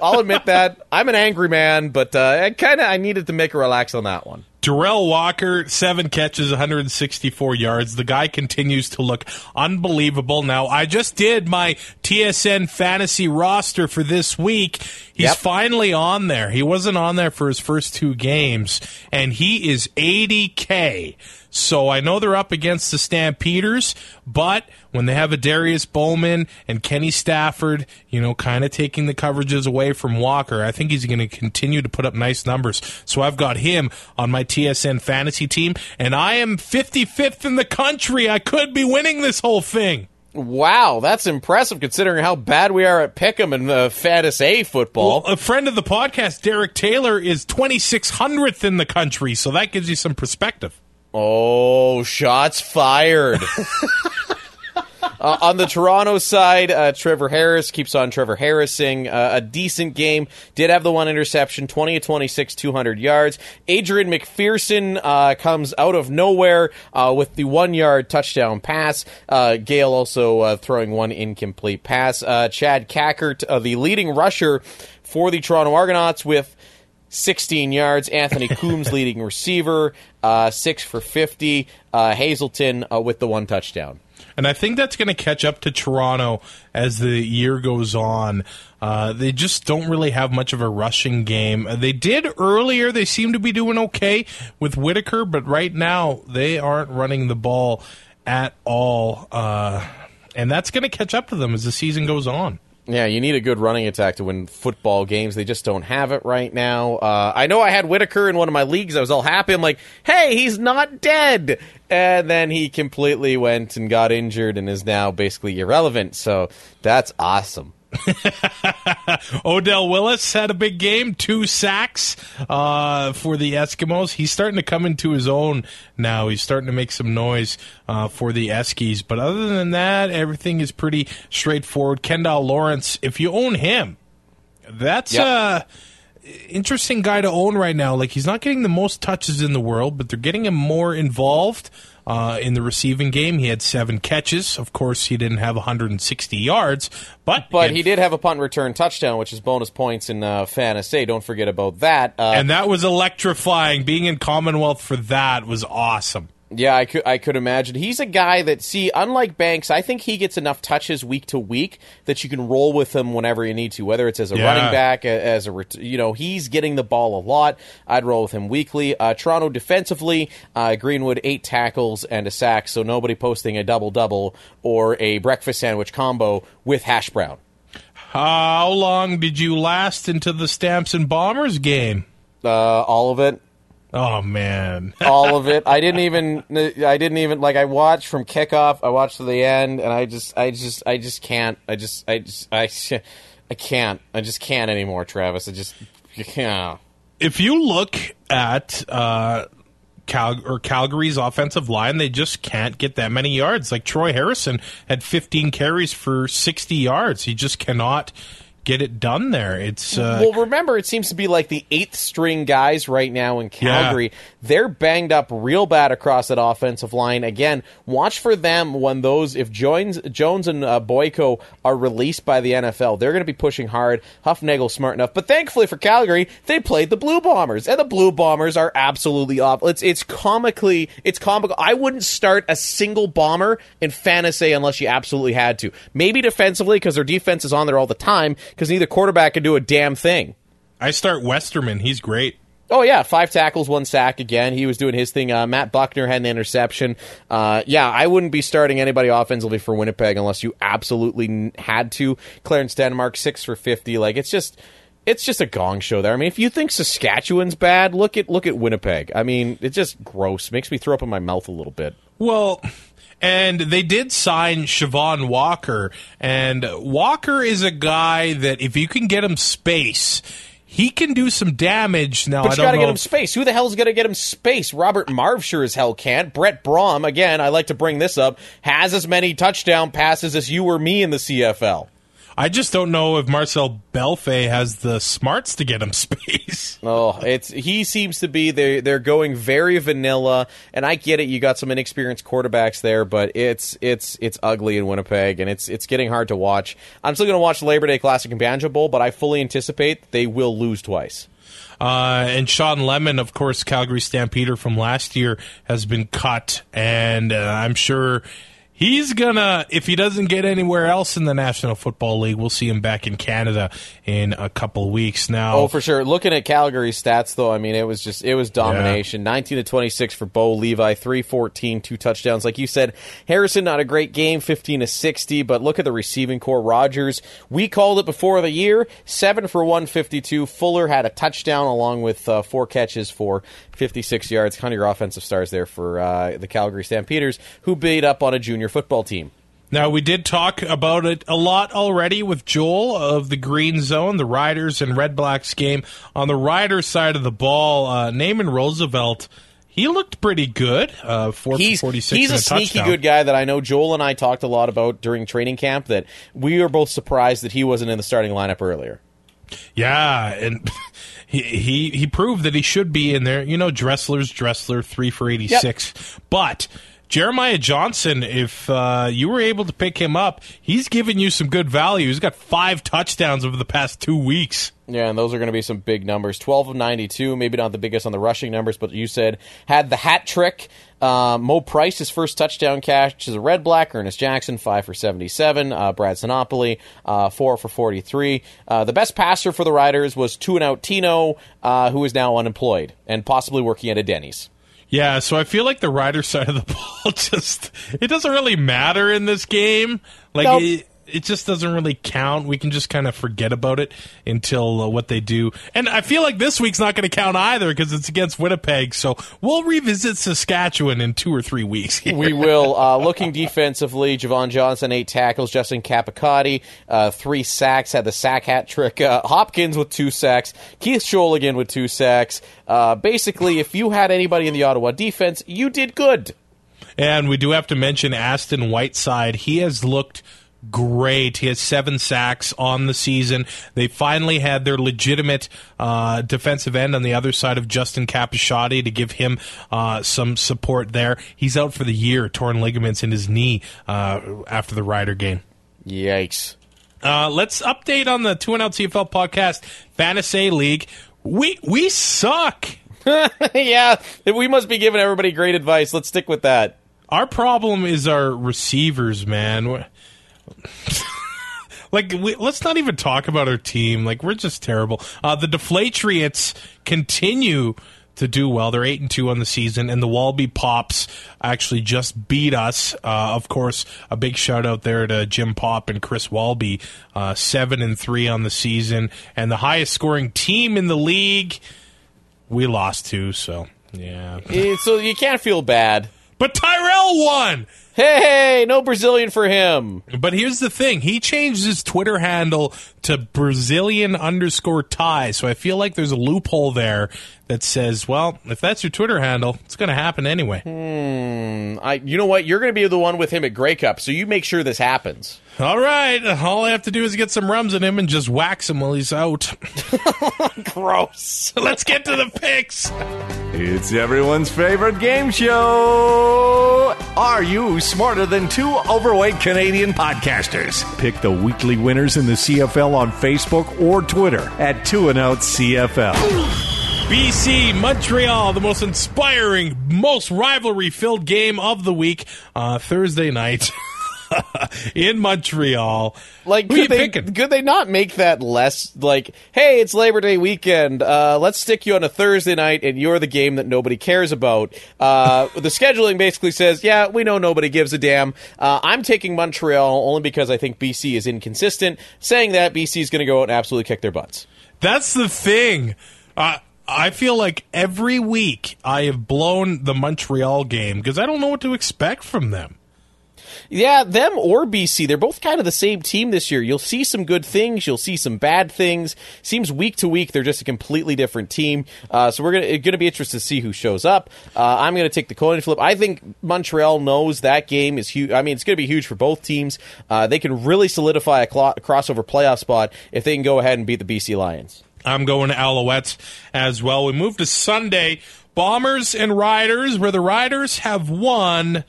I'll admit that I'm an angry man, but uh, I kind of I needed to make a relax on that one. Derel Walker, seven catches, 164 yards. The guy continues to look unbelievable. Now, I just did my TSN fantasy roster for this week. He's Yep. finally on there. He wasn't on there for his first two games, and he is 80K. So I know they're up against the Stampeders, but when they have Adarius Bowman and Kenny Stafford, you know, kind of taking the coverages away from Walker, I think he's going to continue to put up nice numbers. So I've got him on my TSN fantasy team, and I am 55th in the country. I could be winning this whole thing. Wow, that's impressive considering how bad we are at Pick'em and uh, Fantasy football. Well, a friend of the podcast, Derek Taylor, is 2600th in the country, so that gives you some perspective. Oh, shots fired. Uh, on the Toronto side, uh, Trevor Harris keeps on Trevor Harrising. Uh, a decent game. Did have the one interception, 20 to 26, 200 yards. Adrian McPherson uh, comes out of nowhere uh, with the one yard touchdown pass. Uh, Gale also uh, throwing one incomplete pass. Uh, Chad Kackert, uh, the leading rusher for the Toronto Argonauts, with 16 yards. Anthony Coombs, leading receiver, uh, 6 for 50. Uh, Hazelton uh, with the one touchdown. And I think that's going to catch up to Toronto as the year goes on. Uh, they just don't really have much of a rushing game. They did earlier. They seem to be doing okay with Whitaker, but right now they aren't running the ball at all. Uh, and that's going to catch up to them as the season goes on. Yeah, you need a good running attack to win football games. They just don't have it right now. Uh, I know I had Whitaker in one of my leagues. I was all happy. I'm like, hey, he's not dead. And then he completely went and got injured and is now basically irrelevant. So that's awesome. Odell Willis had a big game, two sacks uh, for the Eskimos. He's starting to come into his own now. He's starting to make some noise uh, for the Eskies. But other than that, everything is pretty straightforward. Kendall Lawrence, if you own him, that's Yep. uh interesting guy to own right now. Like he's not getting the most touches in the world, but they're getting him more involved uh, in the receiving game. He had seven catches. Of course, he didn't have 160 yards, but But he did have a punt return touchdown, which is bonus points in uh, fantasy. Don't forget about that. Uh, and that was electrifying. Being in Commonwealth for that was awesome. Yeah, I could I could imagine. He's a guy that see, unlike Banks, I think he gets enough touches week to week that you can roll with him whenever you need to, whether it's as a Yeah. running back, as a you know, he's getting the ball a lot. I'd roll with him weekly. Uh, Toronto defensively, uh, Greenwood eight tackles and a sack, so nobody posting a double double or a breakfast sandwich combo with hash brown. How long did you last into the Stamps and Bombers game? Uh, all of it. Oh man, all of it. I didn't even. I didn't even like. I watched from kickoff. I watched to the end, and I just, I just, I just can't. I just, I just, I, I can't. I just can't anymore, Travis. I just, yeah. if you look at uh, Cal- or Calgary's offensive line, they just can't get that many yards. Like Troy Harrison had 15 carries for 60 yards. He just cannot get it done there. It's uh, well, remember, it seems to be like the eighth string guys right now in Calgary. They're banged up real bad across that offensive line. Again, watch for them when those, if Jones, Jones and uh, Boyko are released by the NFL, they're going to be pushing hard. Hufnagel's smart enough. But thankfully for Calgary, they played the Blue Bombers, and the Blue Bombers are absolutely awful. It's, it's comically, it's comical. I wouldn't start a single bomber in fantasy unless you absolutely had to. Maybe defensively, because their defense is on there all the time, because neither quarterback can do a damn thing. I start Westerman. He's great. Oh yeah, five tackles, one sack. Again, he was doing his thing. Uh, Matt Bucknor had an interception. Uh, yeah, I wouldn't be starting anybody offensively for Winnipeg unless you absolutely had to. Clarence Denmark six for fifty. Like it's just it's just a gong show there. I mean, if you think Saskatchewan's bad, look at look at Winnipeg. I mean, it's just gross. Makes me throw up in my mouth a little bit. Well, and they did sign Chevon Walker, and Walker is a guy that if you can get him space, he can do some damage. Now, But you got to get him space. Who the hell's going to get him space? Robert Marve sure as hell can't. Brett Brohm, again, I like to bring this up, has as many touchdown passes as you or me in the CFL. I just don't know if Marcel Bellefeuille has the smarts to get him space. Oh, it's he seems to be they they're going very vanilla, and I get it. You got some inexperienced quarterbacks there, but it's it's it's ugly in Winnipeg, and it's it's getting hard to watch. I'm still going to watch Labor Day Classic and Banjo Bowl, but I fully anticipate they will lose twice. Uh, and Shawn Lemon, of course, Calgary Stampeder from last year, has been cut, and uh, I'm sure he's gonna. If he doesn't get anywhere else in the National Football League, we'll see him back in Canada in a couple weeks. Now, Oh, for sure. Looking at Calgary's stats, though, I mean, it was just it was domination. 19 to 26 for Bo Levi, 314, two touchdowns. Like you said, Harrison not a great game, 15 to 60. But look at the receiving core. Rogers, we called it before the year, seven for 152. Fuller had a touchdown along with uh, four catches for 56 yards. Kind of your offensive stars there for uh, the Calgary Stampeders, who beat up on a junior football team. Now, we did talk about it a lot already with Joel of the Green Zone, the Riders and Red Blacks game. On the Riders side of the ball, uh, Naaman Roosevelt, he looked pretty good. Uh, four he's 46 he's and a sneaky good guy that I know Joel and I talked a lot about during training camp that we were both surprised that he wasn't in the starting lineup earlier. Yeah, and he, he he proved that he should be in there. You know, Dressler's Dressler, three for eighty six. But Jeremiah Johnson, if uh, you were able to pick him up, he's given you some good value. He's got five touchdowns over the past two weeks. Yeah, and those are going to be some big numbers. 12 of 92, maybe not the biggest on the rushing numbers, but you said had the hat trick. Uh, Mo Price, his first touchdown catch is a red black. Ernest Jackson, 5 for 77. Uh, Brad Sinopoli, uh, 4 for 43. Uh, the best passer for the Riders was two and out Tino, uh, who is now unemployed and possibly working at a Denny's. Yeah, so I feel like the rider side of the ball just it doesn't really matter in this game. Like Nope. it, it just doesn't really count. We can just kind of forget about it until uh, what they do. And I feel like this week's not going to count either because it's against Winnipeg. So we'll revisit Saskatchewan in two or three weeks. Here. We will. Uh, looking defensively, Jovon Johnson, eight tackles. Justin Capicotti, uh, three sacks, had the sack hat trick. Uh, Hopkins with two sacks. Keith Scholl again with two sacks. Uh, basically, if you had anybody in the Ottawa defense, you did good. And we do have to mention Aston Whiteside. He has looked great. He has seven sacks on the season. They finally had their legitimate uh, defensive end on the other side of Justin Capicotti to give him uh, some support there. He's out for the year, torn ligaments in his knee uh, after the Rider game. Yikes. Uh, let's update on the Two and Out CFL podcast Fantasy League. We we suck. yeah, we must be giving everybody great advice. Let's stick with that. Our problem is our receivers, man. Like, we, let's not even talk about our team. Like, we're just terrible. Uh, the Deflatriots continue to do well. They're eight and two on the season, and the Walby Pops actually just beat us. Uh, of course, a big shout out there to Jim Pop and Chris Walby, uh, seven and three on the season, and the highest scoring team in the league. We lost to, so yeah. Eh, so you can't feel bad. But Tyrell won. Hey, no Brazilian for him. But here's the thing: he changed his Twitter handle to Brazilian underscore tie. So I feel like there's a loophole there that says, well, if that's your Twitter handle, it's going to happen anyway. Hmm, I, you know what? You're going to be the one with him at Grey Cup, so you make sure this happens. All right, all I have to do is get some rums in him and just wax him while he's out. Gross. Let's get to the picks. It's everyone's favorite game show. Are you smarter than two overweight Canadian podcasters? Pick the weekly winners in the CFL on Facebook or Twitter at Two and Out CFL. BC Montreal, the most inspiring, most rivalry filled game of the week, uh, Thursday night in Montreal. Like, could they, could they not make that less like, hey, it's Labor Day weekend. Uh, let's stick you on a Thursday night, and you're the game that nobody cares about. Uh, the scheduling basically says, yeah, we know nobody gives a damn. Uh, I'm taking Montreal only because I think BC is inconsistent. Saying that BC is going to go out and absolutely kick their butts. That's the thing. Uh, I feel like every week I have blown the Montreal game because I don't know what to expect from them. Yeah, them or BC, they're both kind of the same team this year. You'll see some good things, you'll see some bad things. Seems week to week they're just a completely different team. Uh, so we're gonna gonna be interested to see who shows up. Uh, I'm gonna take the coin flip. I think Montreal knows that game is huge. I mean, it's gonna be huge for both teams. Uh, they can really solidify a, cl- a crossover playoff spot if they can go ahead and beat the BC Lions. I'm going to Alouettes as well. We move to Sunday. Bombers and Riders, where the Riders have won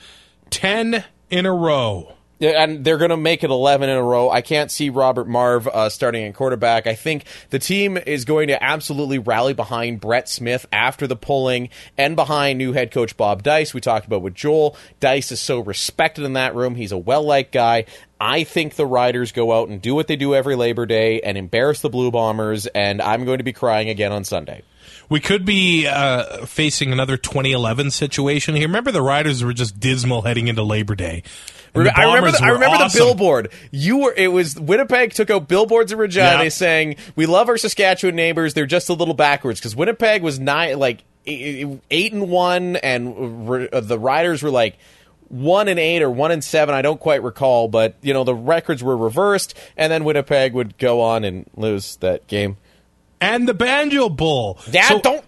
10 in a row. And they're going to make it 11 in a row. I can't see Robert Marve uh, starting in quarterback. I think the team is going to absolutely rally behind Brett Smith after the pulling and behind new head coach Bob Dyce. We talked about with Joel. Dyce is so respected in that room. He's a well liked guy. I think the Riders go out and do what they do every Labor Day and embarrass the Blue Bombers, and I'm going to be crying again on Sunday. We could be uh, facing another 2011 situation here. Remember, the Riders were just dismal heading into Labor Day. I remember. The, I remember awesome. the billboard. You were. It was Winnipeg took out billboards in Regina yeah. saying, "We love our Saskatchewan neighbors. They're just a little backwards." Because Winnipeg was nine, like eight and one, and uh, the Riders were like one and eight or one and seven. I don't quite recall, but you know the records were reversed, and then Winnipeg would go on and lose that game. And the Banjo Bowl. Yeah, so, don't.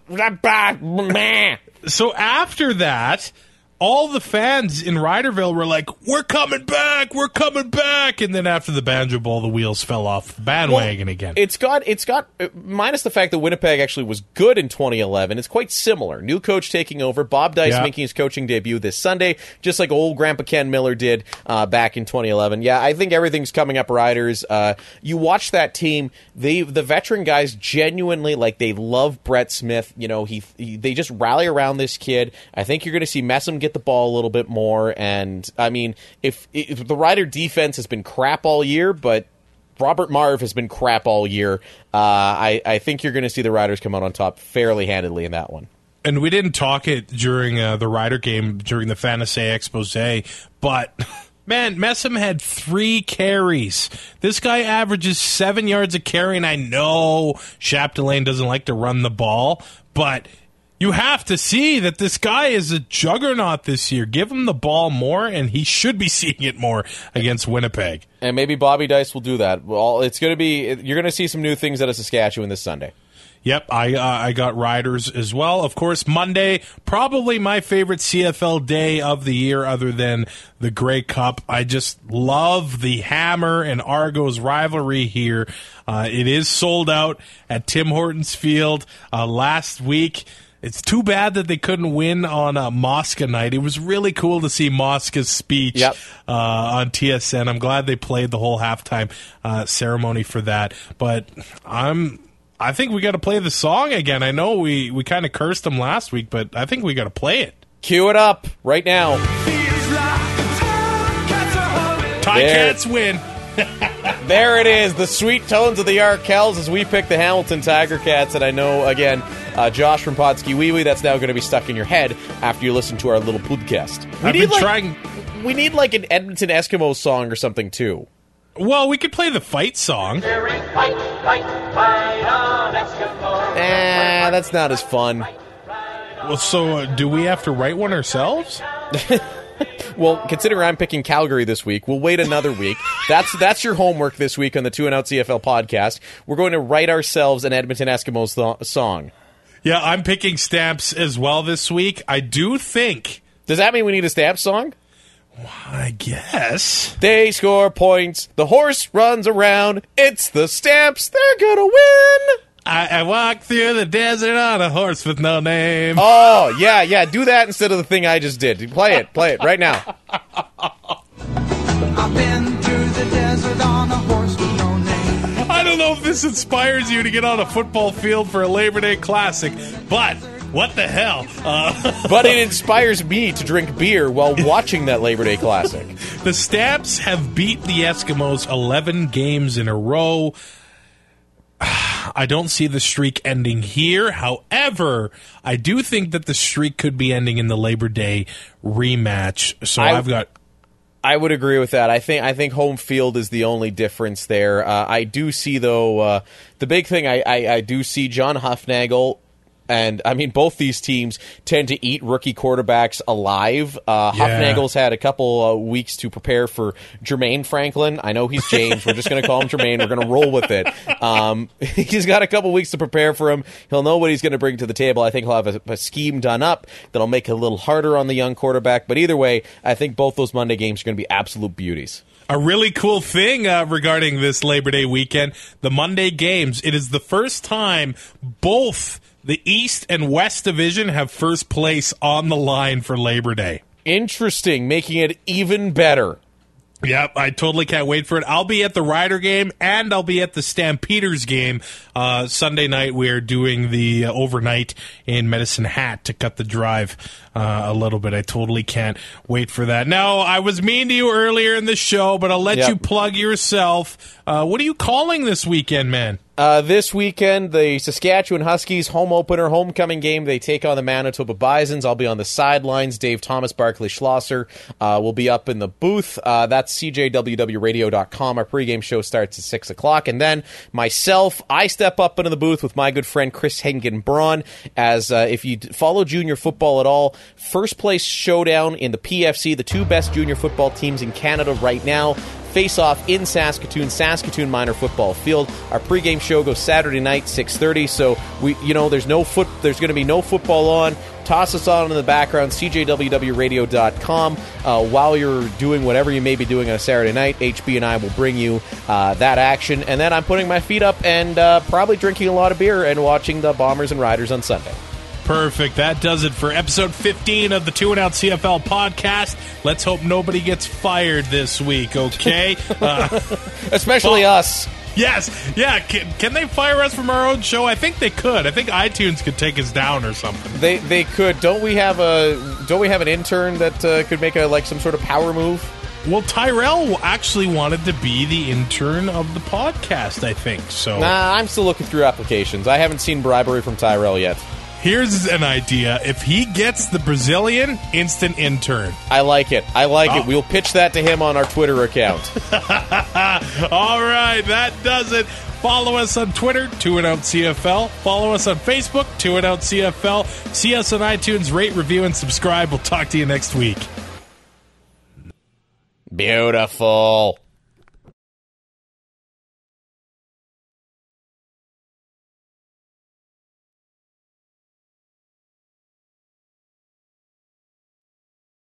so after that, all the fans in Riderville were like, "We're coming back, we're coming back," and then after the Banjo Bowl, the wheels fell off the bandwagon well, again. It's got, it's got, uh, minus the fact that Winnipeg actually was good in 2011. It's quite similar. New coach taking over, Bob Dyce yeah. making his coaching debut this Sunday, just like old Grandpa Ken Miller did uh, back in 2011. Yeah, I think everything's coming up. Riders, uh, you watch that team. They, the veteran guys, genuinely like they love Brett Smith. You know, he, he they just rally around this kid. I think you're going to see Messam get get the ball a little bit more. And I mean, if, if the Rider defense has been crap all year, but Robert Marve has been crap all year. Uh, I, I think you're going to see the Riders come out on top fairly handedly in that one. And we didn't talk it during uh, the Rider game during the fantasy expose, but man, Messam had three carries. This guy averages seven yards a carry, and I know Chapdelaine doesn't like to run the ball, but you have to see that this guy is a juggernaut this year. Give him the ball more, and he should be seeing it more against Winnipeg. And maybe Bobby Dyce will do that. Well, it's going to be you're going to see some new things out of Saskatchewan this Sunday. Yep, I uh, I got Riders as well. Of course, Monday probably my favorite CFL day of the year, other than the Grey Cup. I just love the Hammer and Argos rivalry here. Uh, it is sold out at Tim Hortons Field uh, last week. It's too bad that they couldn't win on a Mosca night. It was really cool to see Mosca's speech yep. uh, on TSN. I'm glad they played the whole halftime uh, ceremony for that. But I'm. I think we got to play the song again. I know we, we kind of cursed them last week, but I think we got to play it. Cue it up right now. Ticats win. there it is, the sweet tones of the Arkells as we pick the Hamilton Tiger Cats. And I know, again, uh, Josh from Podski Wee Wee, that's now going to be stuck in your head after you listen to our little podcast. We I've need like, trying. We need like an Edmonton Eskimo song or something too. Well, we could play the fight song. Fight, fight, fight eh, that's not as fun. Well, so uh, do we have to write one ourselves? well, considering I'm picking Calgary this week, we'll wait another week. That's that's your homework this week on the Two and Out CFL podcast. We're going to write ourselves an Edmonton Eskimos th- song. Yeah, I'm picking stamps as well this week. I do think. Does that mean we need a stamp song? I guess. They score points. The horse runs around. It's the stamps. They're gonna win. I, I walk through the desert on a horse with no name. Oh, yeah, yeah. Do that instead of the thing I just did. Play it. Play it right now. I've been through the desert on a horse with no name. I don't know if this inspires you to get on a football field for a Labor Day Classic, but what the hell? Uh, but it inspires me to drink beer while watching that Labor Day Classic. The Stamps have beat the Eskimos 11 games in a row. I don't see the streak ending here. However, I do think that the streak could be ending in the Labor Day rematch. So I, have got. I would agree with that. I think I think home field is the only difference there. Uh, I do see though uh, the big thing. I, I, I do see John Hufnagel and I mean, both these teams tend to eat rookie quarterbacks alive. Uh, Yeah. Had a couple uh, weeks to prepare for Jermaine Franklin. I know he's James. We're just going to call him Jermaine. We're going to roll with it. Um, he's got a couple weeks to prepare for him. He'll know what he's going to bring to the table. I think he'll have a, a scheme done up that'll make it a little harder on the young quarterback. But either way, I think both those Monday games are going to be absolute beauties. A really cool thing uh, regarding this Labor Day weekend, the Monday games. It is the first time both the East and West Division have first place on the line for Labor Day. Interesting, making it even better. Yep, I totally can't wait for it. I'll be at the Rider game and I'll be at the Stampeders game uh, Sunday night. We're doing the uh, overnight in Medicine Hat to cut the drive uh, a little bit. I totally can't wait for that. Now, I was mean to you earlier in the show, but I'll let Yep. you plug yourself. Uh, what are you calling this weekend, man? Uh, this weekend, the Saskatchewan Huskies home opener, homecoming game. They take on the Manitoba Bisons. I'll be on the sidelines. Dave Thomas, Barkley Schlosser uh, will be up in the booth. Uh, that's CJWWRadio.com. Our pregame show starts at 6 o'clock. And then myself, I step up into the booth with my good friend Chris Hengen Braun. As uh, if you follow junior football at all, first place showdown in the PFC, the two best junior football teams in Canada right now face off in Saskatoon, Saskatoon Minor Football Field. Our pregame show goes Saturday night, 6:30. So we, you know, there's no foot, there's going to be no football on. Toss us on in the background, cjwwradio.com. Uh, while you're doing whatever you may be doing on a Saturday night, HB and I will bring you uh, that action. And then I'm putting my feet up and uh, probably drinking a lot of beer and watching the Bombers and Riders on Sunday. Perfect. That does it for episode 15 of the Two and Out CFL podcast. Let's hope nobody gets fired this week, okay? uh, Especially Well- us. yes. Yeah. Can, can they fire us from our own show? I think they could. I think iTunes could take us down or something. They they could. Don't we have a don't we have an intern that uh, could make a like some sort of power move? Well, Tyrell actually wanted to be the intern of the podcast, I think. So Nah, I'm still looking through applications. I haven't seen bribery from Tyrell yet. Here's an idea. If he gets the Brazilian, instant intern. I like it. I like Oh. it. We'll pitch that to him on our Twitter account. All right, that does it. Follow us on Twitter, Two and Out CFL. Follow us on Facebook, Two and Out CFL. See us on iTunes, rate, review, and subscribe. We'll talk to you next week. Beautiful.